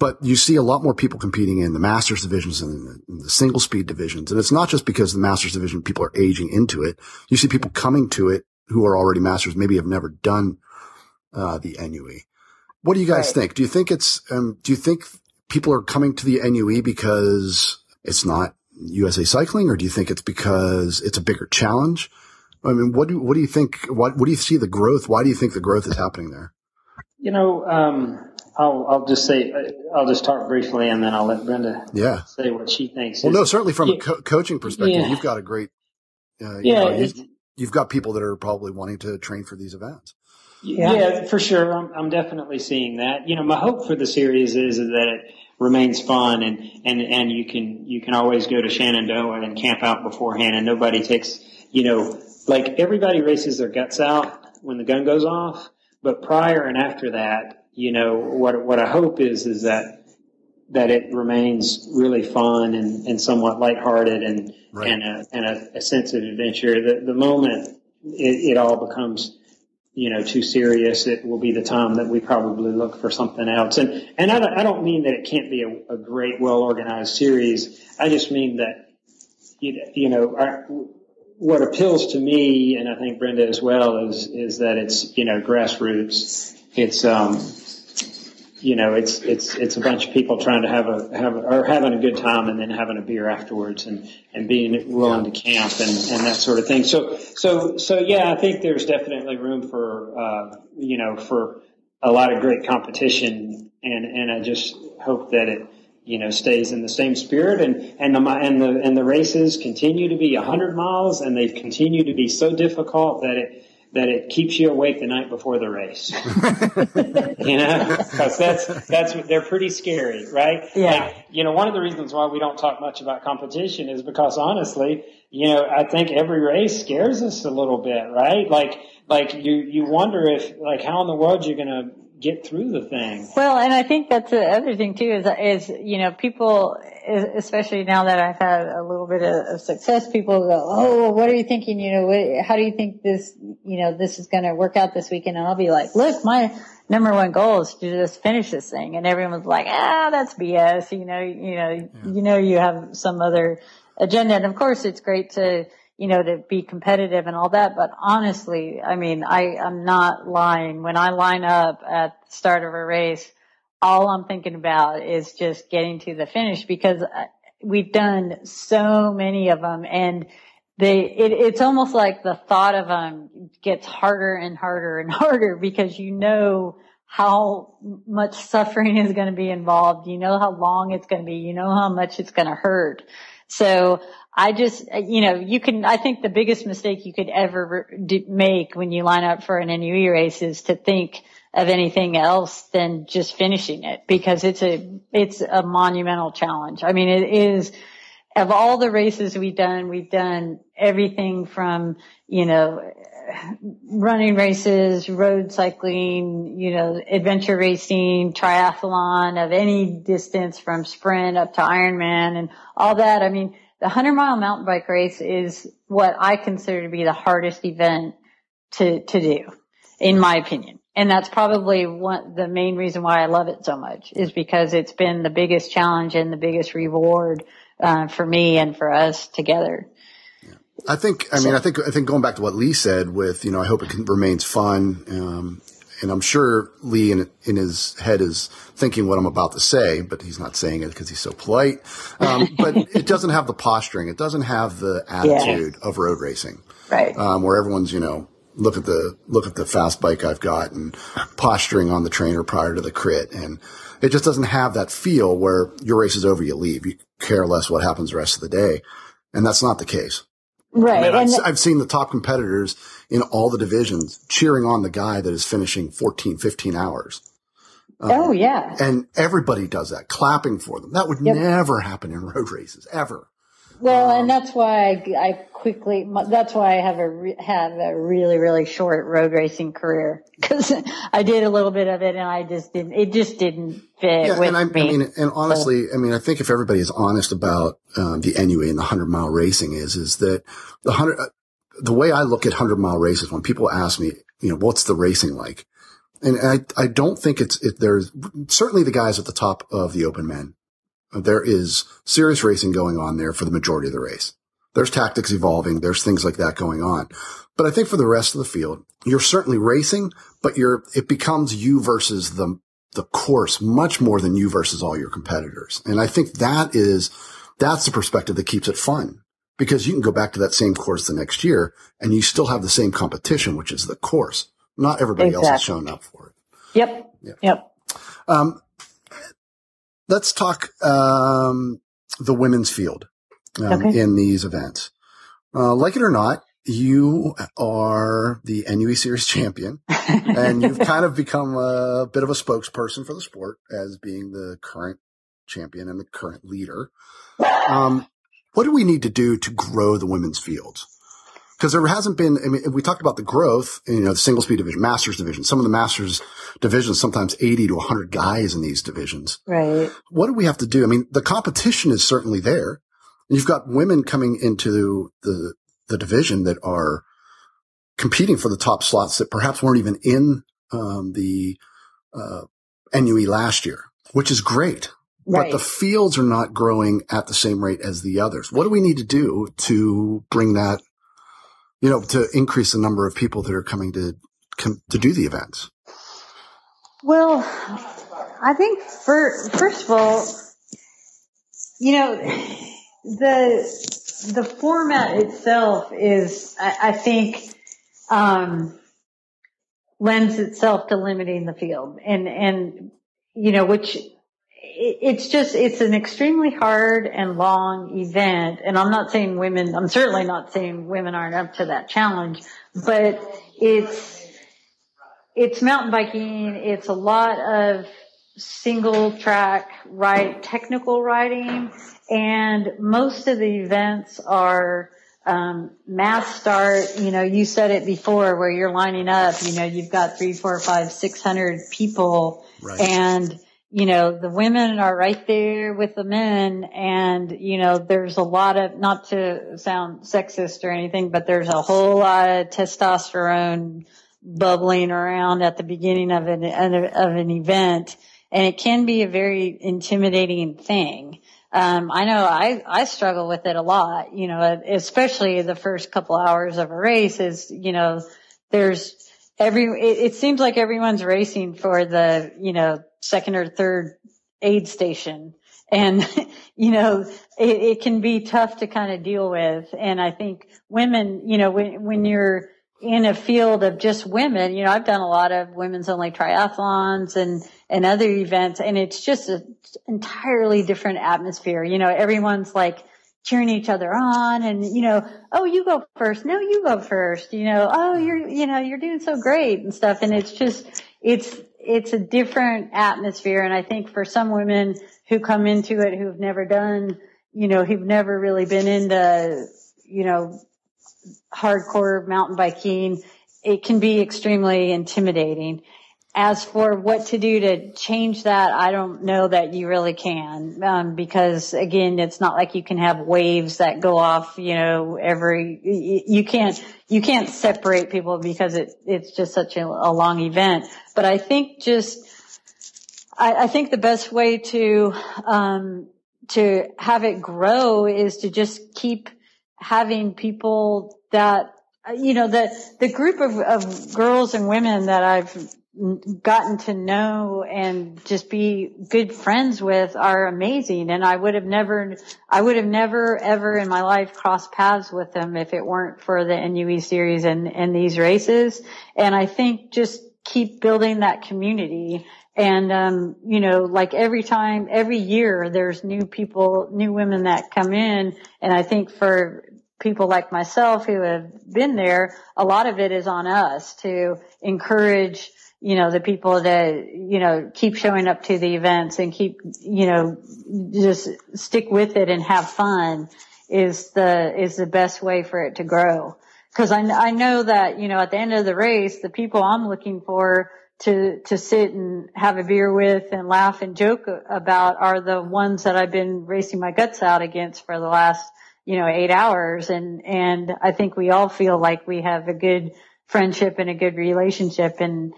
But you see a lot more people competing in the masters divisions and the, the single speed divisions. And it's not just because the masters division people are aging into it. You see people coming to it who are already masters, maybe have never done uh, the NUE. What do you guys right. think? Do you think it's um, do you think people are coming to the NUE because it's not USA Cycling, or do you think it's because it's a bigger challenge? I mean, what do what do you think? What what do you see the growth? Why do you think the growth is happening there? You know, um, I'll I'll just say I'll just talk briefly, and then I'll let Brenda yeah say what she thinks. Well, no, certainly from yeah. a co- coaching perspective, yeah. you've got a great uh, yeah. Know, you've got people that are probably wanting to train for these events. Yeah, yeah for sure. I'm, I'm, definitely seeing that. You know, my hope for the series is, is that it remains fun and, and, and you can, you can always go to Shenandoah and camp out beforehand and nobody takes, you know, like everybody races their guts out when the gun goes off. But prior and after that, you know, what, what I hope is, is that that it remains really fun and, and somewhat lighthearted and right. and, a, and a, a, sense of adventure. The, the moment it, it all becomes you know, too serious, it will be the time that we probably look for something else. And, and I don't, I don't mean that it can't be a, a great, well organized series. I just mean that, you know, our, what appeals to me, and I think Brenda as well, is, is that it's, you know, grassroots. It's, um, you know, it's it's it's a bunch of people trying to have a have or having a good time and then having a beer afterwards and and being willing to camp and and that sort of thing. So so so yeah, I think there's definitely room for uh, you know for a lot of great competition and and I just hope that it you know stays in the same spirit and and the and the and the races continue to be 100 miles and they continue to be so difficult that it that it keeps you awake the night before the race. you know, because that's that's they're pretty scary, right? Yeah. Like, you know, one of the reasons why we don't talk much about competition is because honestly, you know, I think every race scares us a little bit, right? Like, like you you wonder if like how in the world you're gonna get through the thing. Well, and I think that's the other thing too is, is, you know, people, especially now that I've had a little bit of success, people go, Oh, what are you thinking? You know, what, how do you think this, you know, this is going to work out this weekend? And I'll be like, look, my number one goal is to just finish this thing. And everyone's like, ah, that's BS. You know, you know, yeah. you know, you have some other agenda. And of course it's great to, you know, to be competitive and all that. But honestly, I mean, I, I'm not lying. When I line up at the start of a race, all I'm thinking about is just getting to the finish because uh, we've done so many of them and they, it, it's almost like the thought of them gets harder and harder and harder because you know how much suffering is going to be involved. You know how long it's going to be. You know how much it's going to hurt. So I just, you know, you can, I think the biggest mistake you could ever make when you line up for an NUE race is to think of anything else than just finishing it because it's a, it's a monumental challenge. I mean, it is, of all the races we've done, we've done everything from, you know, running races, road cycling, you know, adventure racing, triathlon of any distance from sprint up to Ironman and all that. I mean, the 100 mile mountain bike race is what I consider to be the hardest event to, to do, in my opinion. And that's probably one, the main reason why I love it so much is because it's been the biggest challenge and the biggest reward, uh, for me and for us together. Yeah. I think, I mean, I think, I think going back to what Lee said with, you know, I hope it can, remains fun. Um, and I'm sure Lee in, in his head is thinking what I'm about to say, but he's not saying it because he's so polite. Um, but it doesn't have the posturing. It doesn't have the attitude of road racing. Right. Um, where everyone's, you know, look at the, look at the fast bike I've got and posturing on the trainer prior to the crit. And it just doesn't have that feel where your race is over, you leave. You care less what happens the rest of the day. And that's not the case. Right. I mean, I've, I've, seen the top competitors in all the divisions cheering on the guy that is finishing 14, 15 hours. Um, oh, yeah. And everybody does that, clapping for them. That would yep. never happen in road races, ever. Well, um, and that's why I, I quickly, that's why I have a, re, have a really, really short road racing career. Cause I did a little bit of it and I just didn't, it just didn't fit yeah, with and I, me. I mean, and honestly, so, I mean, I think if everybody is honest about, um, the NUE and the hundred mile racing is, is that the hundred, uh, the way I look at hundred mile races when people ask me, you know, what's the racing like? And I, I don't think it's, it, there's certainly the guys at the top of the open men there is serious racing going on there for the majority of the race. There's tactics evolving. There's things like that going on. But I think for the rest of the field, you're certainly racing, but you're, it becomes you versus the, the course much more than you versus all your competitors. And I think that is, that's the perspective that keeps it fun because you can go back to that same course the next year and you still have the same competition, which is the course. Not everybody exactly. else has shown up for it. Yep. Yep. yep. Um, let's talk um, the women's field um, okay. in these events. Uh, like it or not, you are the NUE Series champion, and you've kind of become a bit of a spokesperson for the sport as being the current champion and the current leader. Um, what do we need to do to grow the women's fields? Because there hasn't been, I mean, we talked about the growth you know, the single speed division, masters division. Some of the masters divisions, sometimes 80 to 100 guys in these divisions. Right. What do we have to do? I mean, the competition is certainly there. You've got women coming into the, the division that are competing for the top slots that perhaps weren't even in, um, the, uh, NUE last year, which is great. Right. But the fields are not growing at the same rate as the others. What do we need to do to bring that, you know, to increase the number of people that are coming to, to do the events? Well, I think for, first of all, you know, the, the format itself is, I, I think, um, lends itself to limiting the field and, and, you know, which it's just, it's an extremely hard and long event. And I'm not saying women, I'm certainly not saying women aren't up to that challenge, but it's, it's mountain biking. It's a lot of single track ride, technical riding. And most of the events are, um, mass start, you know, you said it before where you're lining up, you know, you've got three, four, five, six hundred people Right. and, you know, the women are right there with the men and, you know, there's a lot of, not to sound sexist or anything, but there's a whole lot of testosterone bubbling around at the beginning of an, of an event. And it can be a very intimidating thing. Um, I know I, I struggle with it a lot, you know, especially the first couple hours of a race is, you know, there's every, it, it seems like everyone's racing for the, you know, second or third aid station. And, you know, it, it can be tough to kind of deal with. And I think women, you know, when, when you're in a field of just women, you know, I've done a lot of women's only triathlons and, and other events and it's just an entirely different atmosphere. You know, everyone's like cheering each other on and, you know, oh, you go first. No, you go first. You know, oh, mm-hmm. you're, you know, you're doing so great and stuff. And it's just, it's, it's a different atmosphere. And I think for some women who come into it who've never done, you know, who've never really been into, you know, hardcore mountain biking, it can be extremely intimidating. As for what to do to change that, I don't know that you really can, um, because again, it's not like you can have waves that go off, you know, every, you can't, you can't separate people because it, it's just such a, a long event. But I think just, I, I think the best way to, um, to have it grow is to just keep having people that, you know, the, the group of, of girls and women that I've gotten to know and just be good friends with are amazing. And I would have never, I would have never ever in my life crossed paths with them if it weren't for the NUE series and, and these races. And I think just keep building that community. And, um, you know, like every time, every year there's new people, new women that come in. And I think for people like myself who have been there, a lot of it is on us to encourage you know, the people that, you know, keep showing up to the events and keep, you know, just stick with it and have fun is the, is the best way for it to grow. Cause I, I know that, you know, at the end of the race, the people I'm looking for to, to sit and have a beer with and laugh and joke about are the ones that I've been racing my guts out against for the last, you know, eight hours. And, and I think we all feel like we have a good friendship and a good relationship and,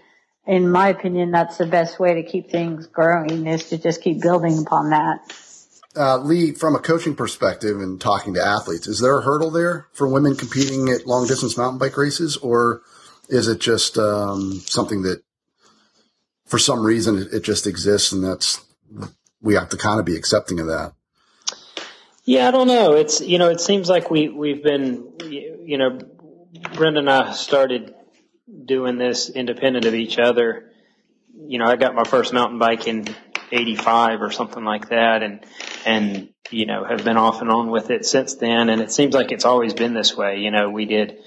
in my opinion, that's the best way to keep things growing is to just keep building upon that. Uh, Lee, from a coaching perspective and talking to athletes, is there a hurdle there for women competing at long distance mountain bike races, or is it just um, something that, for some reason, it just exists and that's we have to kind of be accepting of that? Yeah, I don't know. It's you know, it seems like we we've been you know, Brenda and I started doing this independent of each other. You know, I got my first mountain bike in 85 or something like that and, and, you know, have been off and on with it since then. And it seems like it's always been this way. You know, we did,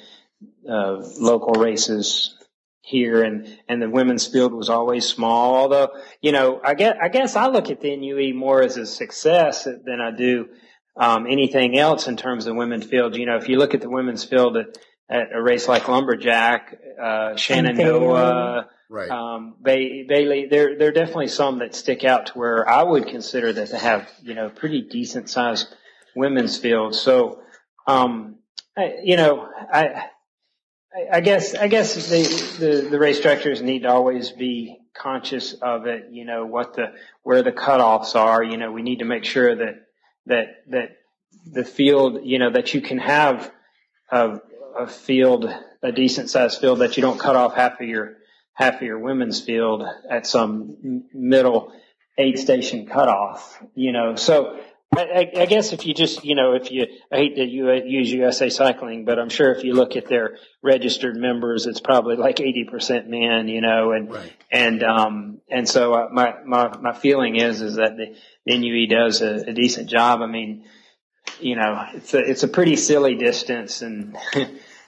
uh, local races here and, and the women's field was always small. Although, you know, I guess, I guess I look at the NUE more as a success than I do, um, anything else in terms of women's field. You know, if you look at the women's field at, at a race like Lumberjack, uh, Shenandoah, Right. um, Bay, Bailey. There, there are definitely some that stick out to where I would consider that to have, you know, pretty decent sized women's fields. So, um, I, you know, I, I guess, I guess the, the, the race directors need to always be conscious of it, you know, what the, where the cutoffs are, you know, we need to make sure that, that, that the field, you know, that you can have a, a field, a decent sized field that you don't cut off half of your, half of your women's field at some middle aid station cutoff, you know, so, I, I, guess if you just, you know, if you, I hate to use USA Cycling, but I'm sure if you look at their registered members, it's probably like 80% men, you know, and, right. and, um, and so uh, my, my, my feeling is, is that the, the NUE does a, a, decent job. I mean, you know, it's a, it's a pretty silly distance and,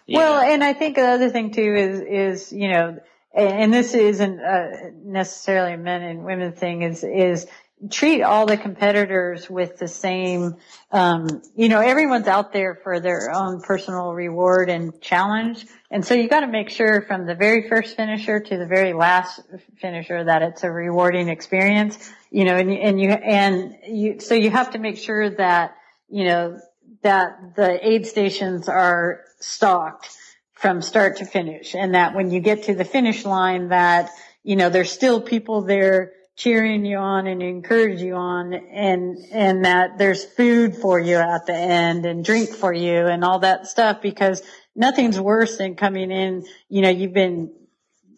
well, know. and I think the other thing too is, is, you know, and this isn't uh, necessarily a men and women thing is, is treat all the competitors with the same, um, you know, everyone's out there for their own personal reward and challenge. And so you got to make sure from the very first finisher to the very last finisher that it's a rewarding experience, you know, and, and you, and you, so you have to make sure that, you know, that the aid stations are stocked from start to finish and that when you get to the finish line that, you know, there's still people there cheering you on and encourage you on and and that there's food for you at the end and drink for you and all that stuff because nothing's worse than coming in you know you've been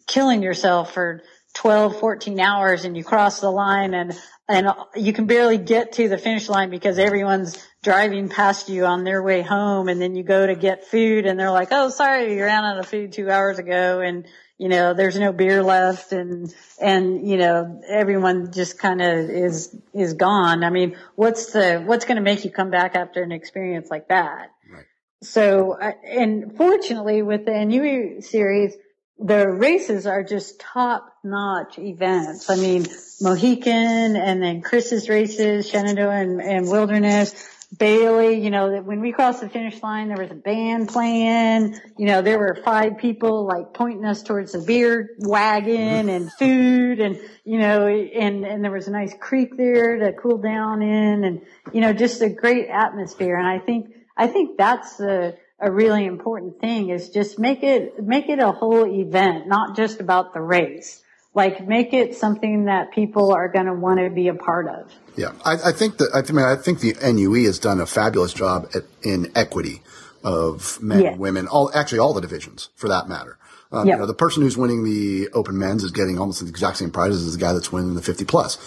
killing yourself for 12 14 hours and you cross the line and and you can barely get to the finish line because everyone's driving past you on their way home and then you go to get food and they're like oh sorry you ran out of food 2 hours ago and you know, there's no beer left and, and, you know, everyone just kind of is, is gone. I mean, what's the, what's going to make you come back after an experience like that? Right. So, and fortunately with the NUE series, the races are just top notch events. I mean, Mohican and then Chris's races, Shenandoah and, and Wilderness Bailey, you know, that when we crossed the finish line, there was a band playing, you know, there were five people like pointing us towards the beer wagon and food and, you know, and, and there was a nice creek there to cool down in and, you know, just a great atmosphere. And I think, I think that's a, a really important thing is just make it, make it a whole event, not just about the race. Like make it something that people are going to want to be a part of. Yeah, I, I think that I mean I think the NUE has done a fabulous job at, in equity of men yeah. and women, all actually all the divisions for that matter. Um, yep. You know, the person who's winning the Open Men's is getting almost the exact same prizes as the guy that's winning the 50 plus.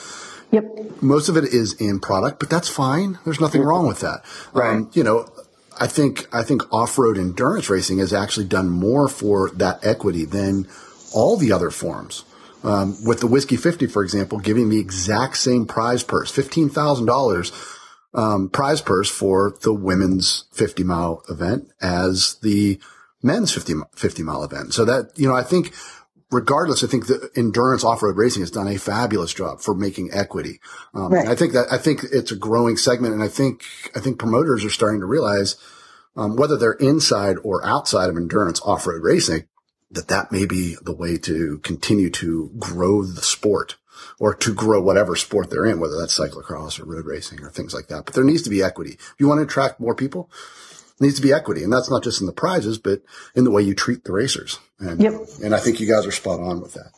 Yep. Most of it is in product, but that's fine. There's nothing wrong with that. Right. Um, you know, I think I think off-road endurance racing has actually done more for that equity than all the other forms. Um, with the Whiskey 50, for example, giving the exact same prize purse, $15,000 um, prize purse for the women's 50 mile event as the men's 50, 50 mile event. So that, you know, I think regardless, I think the endurance off-road racing has done a fabulous job for making equity. Um, right. I think that, I think it's a growing segment. And I think, I think promoters are starting to realize, um, whether they're inside or outside of endurance off-road racing, that that may be the way to continue to grow the sport or to grow whatever sport they're in, whether that's cyclocross or road racing or things like that. But there needs to be equity. If you want to attract more people, needs to be equity. And that's not just in the prizes, but in the way you treat the racers. And, yep. and I think you guys are spot on with that.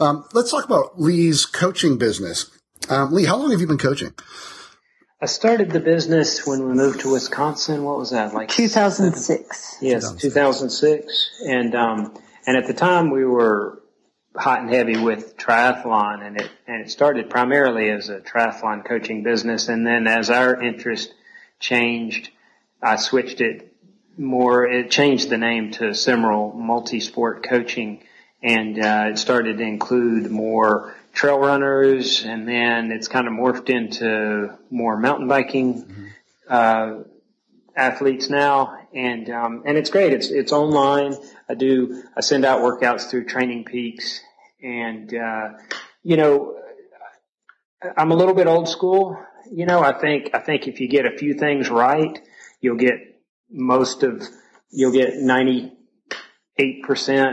Um, let's talk about Lee's coaching business. Um, Lee, how long have you been coaching? I started the business when we moved to Wisconsin. What was that? Like 2006. Yes, 2006. 2006. And, um, and at the time we were hot and heavy with triathlon and it, and it started primarily as a triathlon coaching business. And then as our interest changed, I switched it more, it changed the name to Simril Multisport Coaching and, uh, it started to include more trail runners and then it's kind of morphed into more mountain biking, mm-hmm. uh, athletes now. And, um, and it's great. It's, it's online. I do, I send out workouts through Training Peaks and, uh, you know, I'm a little bit old school. You know, I think, I think if you get a few things right, you'll get most of, you'll get 98%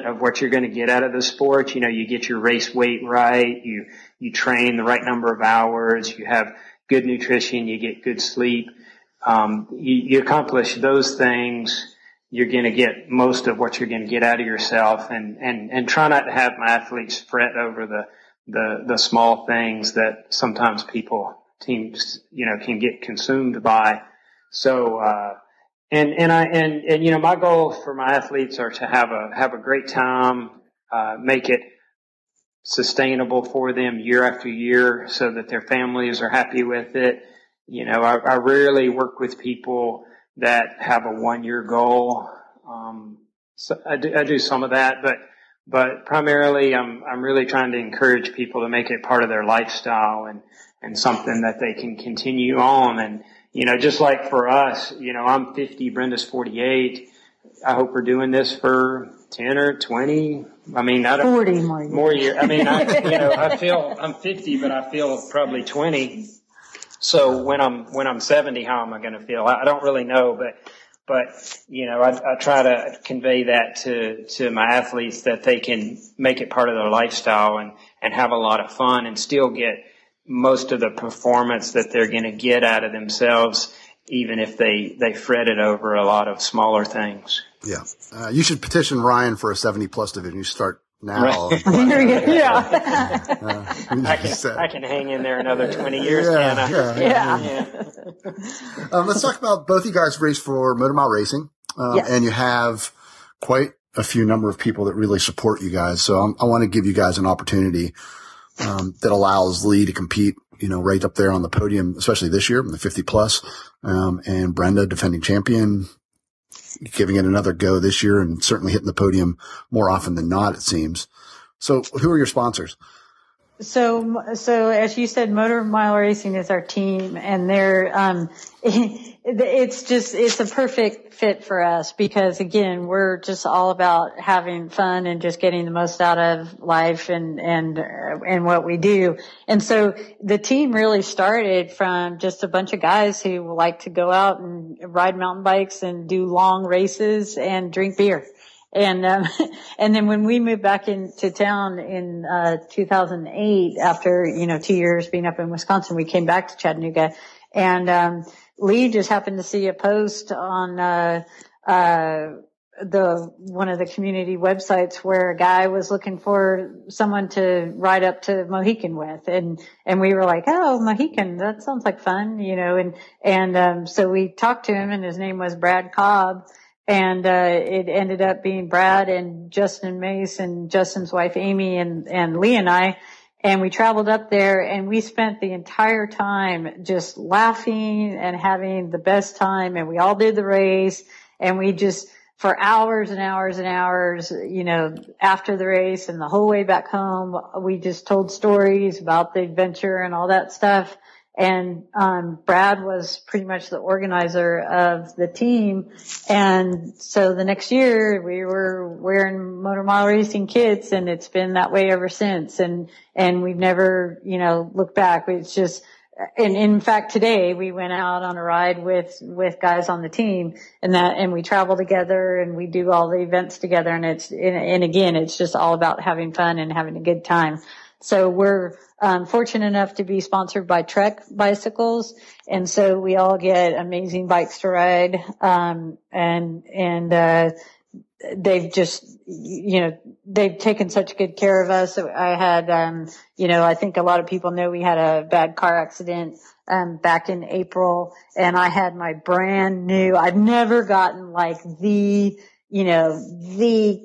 of what you're going to get out of the sport. You know, you get your race weight right. You, you train the right number of hours. You have good nutrition. You get good sleep. Um, you, you accomplish those things you're going to get most of what you're going to get out of yourself and, and, and try not to have my athletes fret over the, the, the small things that sometimes people, teams, you know, can get consumed by. So, uh, and, and I, and, and, you know, my goal for my athletes are to have a, have a great time, uh, make it sustainable for them year after year so that their families are happy with it. You know, I, I rarely work with people, that have a one year goal. Um, so I do, I do some of that, but, but primarily I'm, I'm really trying to encourage people to make it part of their lifestyle and, and something that they can continue on. And, you know, just like for us, you know, I'm 50, Brenda's 48. I hope we're doing this for 10 or 20. I mean, I don't, 40 more years. More years. I mean, I, you know, I feel, I'm 50, but I feel probably 20. So when I'm when I'm 70, how am I going to feel? I, don't really know, but but you know, I, I try to convey that to to my athletes that they can make it part of their lifestyle and and have a lot of fun and still get most of the performance that they're going to get out of themselves, even if they they fret it over a lot of smaller things. Yeah, uh, you should petition Ryan for a 70 plus division. You start now. Right. yeah. Uh, I, can, I can hang in there another 20 years, yeah, yeah, yeah. yeah. um, let's talk about both you guys race for Motor Mile Racing. Uh, yes. and you have quite a few number of people that really support you guys. So I'm, i want to give you guys an opportunity, um, that allows Lee to compete, you know, right up there on the podium, especially this year, in the 50 plus, um, and Brenda defending champion, giving it another go this year and certainly hitting the podium more often than not, it seems. So who are your sponsors? So, so as you said, Motor Mile Racing is our team and they're, um, it's just, it's a perfect fit for us because again, we're just all about having fun and just getting the most out of life and, and, and what we do. And so the team really started from just a bunch of guys who like to go out and ride mountain bikes and do long races and drink beer. And, um, and then when we moved back into town in, uh, 2008, after, you know, two years being up in Wisconsin, we came back to Chattanooga and, um, Lee just happened to see a post on, uh, uh, the one of the community websites where a guy was looking for someone to ride up to Mohican with. And and we were like oh Mohican that sounds like fun you know and and um so we talked to him and his name was Brad Cobb. And uh, it ended up being Brad and Justin Mace and Justin's wife Amy and and Lee and I, and we traveled up there and we spent the entire time just laughing and having the best time, and we all did the race, and we just for hours and hours and hours, you know, after the race and the whole way back home, we just told stories about the adventure and all that stuff. And um, Brad was pretty much the organizer of the team. And so the next year we were wearing motor mile racing kits and it's been that way ever since. And, and we've never, you know, looked back. It's just, and in fact today we went out on a ride with, with guys on the team and that, and we travel together and we do all the events together. And it's, and, and again, it's just all about having fun and having a good time. So we're um, fortunate enough to be sponsored by Trek Bicycles, and so we all get amazing bikes to ride. Um, and and uh, they've just you know they've taken such good care of us. I had um, you know I think a lot of people know we had a bad car accident um, back in April, and I had my brand new. I've never gotten like the you know the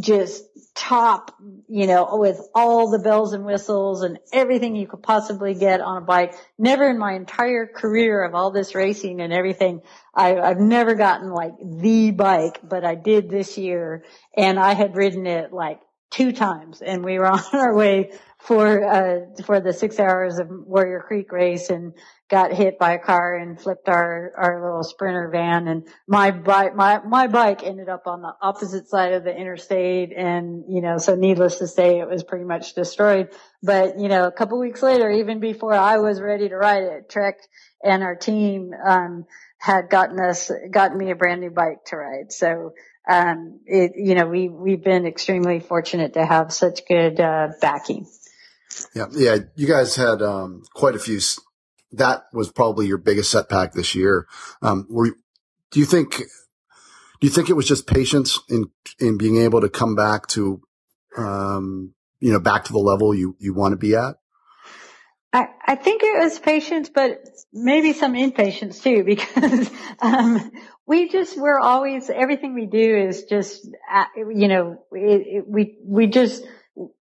just top, you know, with all the bells and whistles and everything you could possibly get on a bike. Never in my entire career of all this racing and everything, I, have never gotten like the bike, but I did this year and I had ridden it like two times and we were on our way for, uh, for the six hours of Warrior Creek race and got hit by a car and flipped our, our little sprinter van and my bike, my, my bike ended up on the opposite side of the interstate. And, you know, so needless to say, it was pretty much destroyed. But, you know, a couple weeks later, even before I was ready to ride it, Trek and our team, um, had gotten us, gotten me a brand new bike to ride. So, um, it, you know, we, we've been extremely fortunate to have such good, uh, backing. Yeah. Yeah. You guys had, um, quite a few. That was probably your biggest setback this year. Um, were, do you think, do you think it was just patience in, in being able to come back to, um, you know, back to the level you, you want to be at? I, I think it was patience, but maybe some impatience too, because um, we just we're always everything we do is just uh, you know it, it, we we just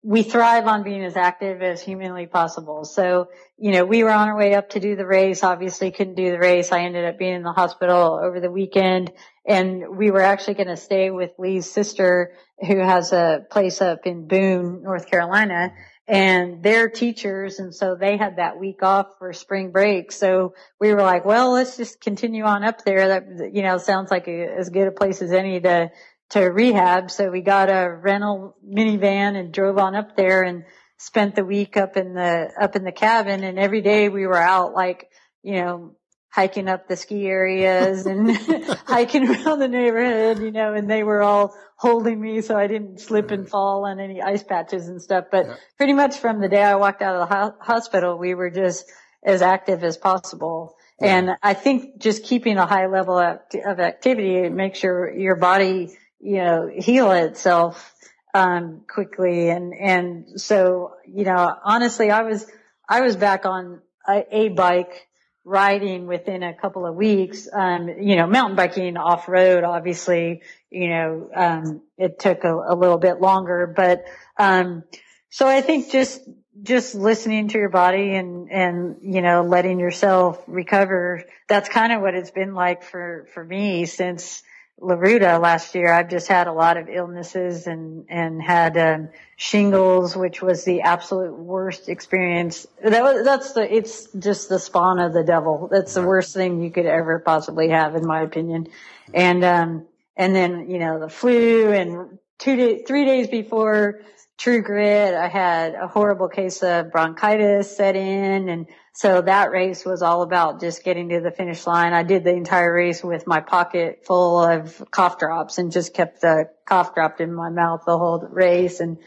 we thrive on being as active as humanly possible. So you know we were on our way up to do the race. Obviously couldn't do the race. I ended up being in the hospital over the weekend, and we were actually going to stay with Lee's sister, who has a place up in Boone, North Carolina and they're teachers. And so they had that week off for spring break. So we were like, well, let's just continue on up there. That, you know, sounds like a, as good a place as any to, to rehab. So we got a rental minivan and drove on up there and spent the week up in the, up in the cabin. And every day we were out like, you know, hiking up the ski areas and hiking around the neighborhood, you know, and they were all holding me so I didn't slip and fall on any ice patches and stuff. But yeah. pretty much from the day I walked out of the ho- hospital, we were just as active as possible. Yeah. And I think just keeping a high level of, of activity makes your, your body, you know, heal itself, um, quickly. And, and so, you know, honestly, I was, I was back on a, a bike riding within a couple of weeks. Um, you know, mountain biking off road, obviously, you know, um, it took a, a, little bit longer, but, um, so I think just, just listening to your body and, and, you know, letting yourself recover, that's kind of what it's been like for, for me since, La Ruta last year, I've just had a lot of illnesses and, and had, um, shingles, which was the absolute worst experience. That was, that's the, it's just the spawn of the devil. That's the worst thing you could ever possibly have, in my opinion. And, um, and then, you know, the flu and two days, three days before True Grit, I had a horrible case of bronchitis set in and so that race was all about just getting to the finish line. I did the entire race with my pocket full of cough drops and just kept the cough dropped in my mouth the whole race. And,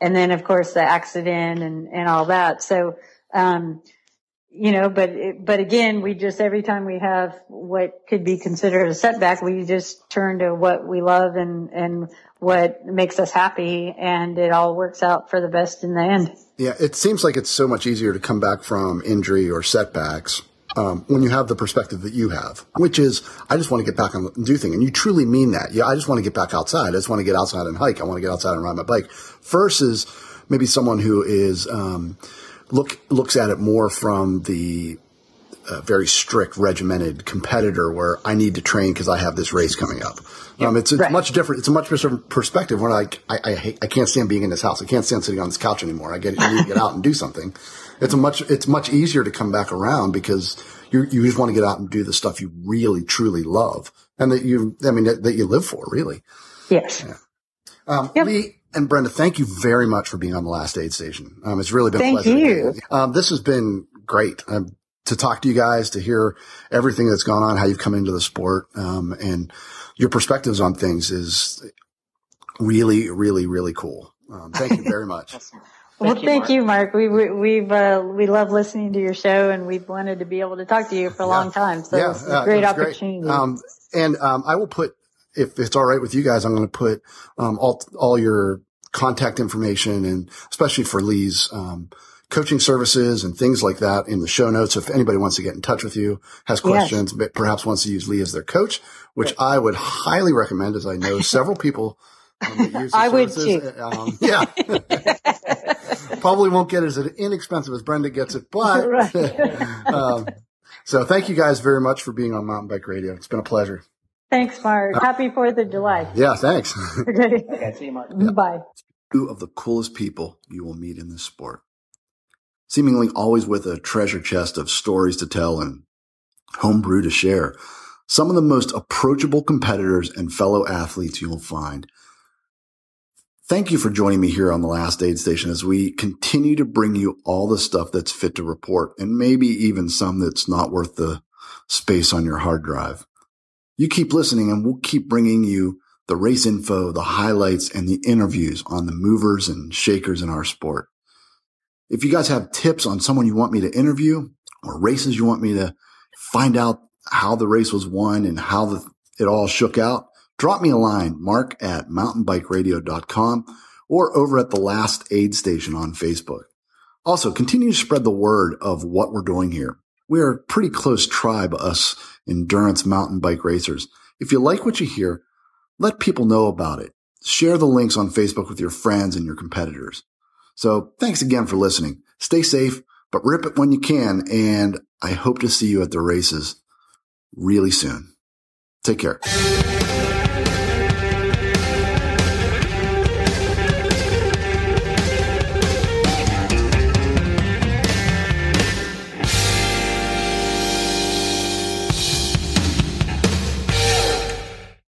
and then of course the accident and, and all that. So, um, you know, but, but again, we just, every time we have what could be considered a setback, we just turn to what we love and, and what makes us happy and it all works out for the best in the end. Yeah, it seems like it's so much easier to come back from injury or setbacks um, when you have the perspective that you have, which is I just want to get back and do things, and you truly mean that. Yeah, I just want to get back outside. I just want to get outside and hike. I want to get outside and ride my bike. Versus maybe someone who is um, look looks at it more from the uh, very strict, regimented competitor where I need to train because I have this race coming up. Um, it's, it's right. much different. It's a much different perspective when I, I, I, hate, I can't stand being in this house. I can't stand sitting on this couch anymore. I get, I need to get out and do something. It's a much, it's much easier to come back around because you, you just want to get out and do the stuff you really, truly love and that you, I mean, that, that you live for really. Yes. Yeah. Um, yep. Lee and Brenda, thank you very much for being on the last aid station. Um, it's really been thank a pleasure. You. Um, this has been great. Um, to talk to you guys, to hear everything that's gone on, how you've come into the sport, um, and your perspectives on things is really, really, really cool. Um, thank you very much. well, thank you, Mark. We, we have uh, we love listening to your show, and we've wanted to be able to talk to you for a yeah. long time. So yeah, it's a great opportunity. Great. Um, and um, I will put, if it's all right with you guys, I'm going to put um, all all your contact information, and especially for Lee's um, coaching services and things like that in the show notes. If anybody wants to get in touch with you, has questions, yes. perhaps wants to use Lee as their coach, which yes. I would highly recommend as I know several people um, I would too. Um, yeah. Probably won't get as inexpensive as Brenda gets it, but um, so thank you guys very much for being on Mountain Bike Radio. It's been a pleasure. Thanks, Mark. Uh, Happy 4th of July. Yeah, thanks. okay, see you, Mark. Bye. two of the coolest people you will meet in this sport. Seemingly always with a treasure chest of stories to tell and homebrew to share. Some of the most approachable competitors and fellow athletes you'll find. Thank you for joining me here on the last aid station as we continue to bring you all the stuff that's fit to report and maybe even some that's not worth the space on your hard drive. You keep listening and we'll keep bringing you the race info, the highlights and the interviews on the movers and shakers in our sport. If you guys have tips on someone you want me to interview or races you want me to find out how the race was won and how the, it all shook out, drop me a line, mark at mountainbikeradio.com or over at the last aid station on Facebook. Also, continue to spread the word of what we're doing here. We are a pretty close tribe, us endurance mountain bike racers. If you like what you hear, let people know about it. Share the links on Facebook with your friends and your competitors. So thanks again for listening. Stay safe, but rip it when you can. And I hope to see you at the races really soon. Take care.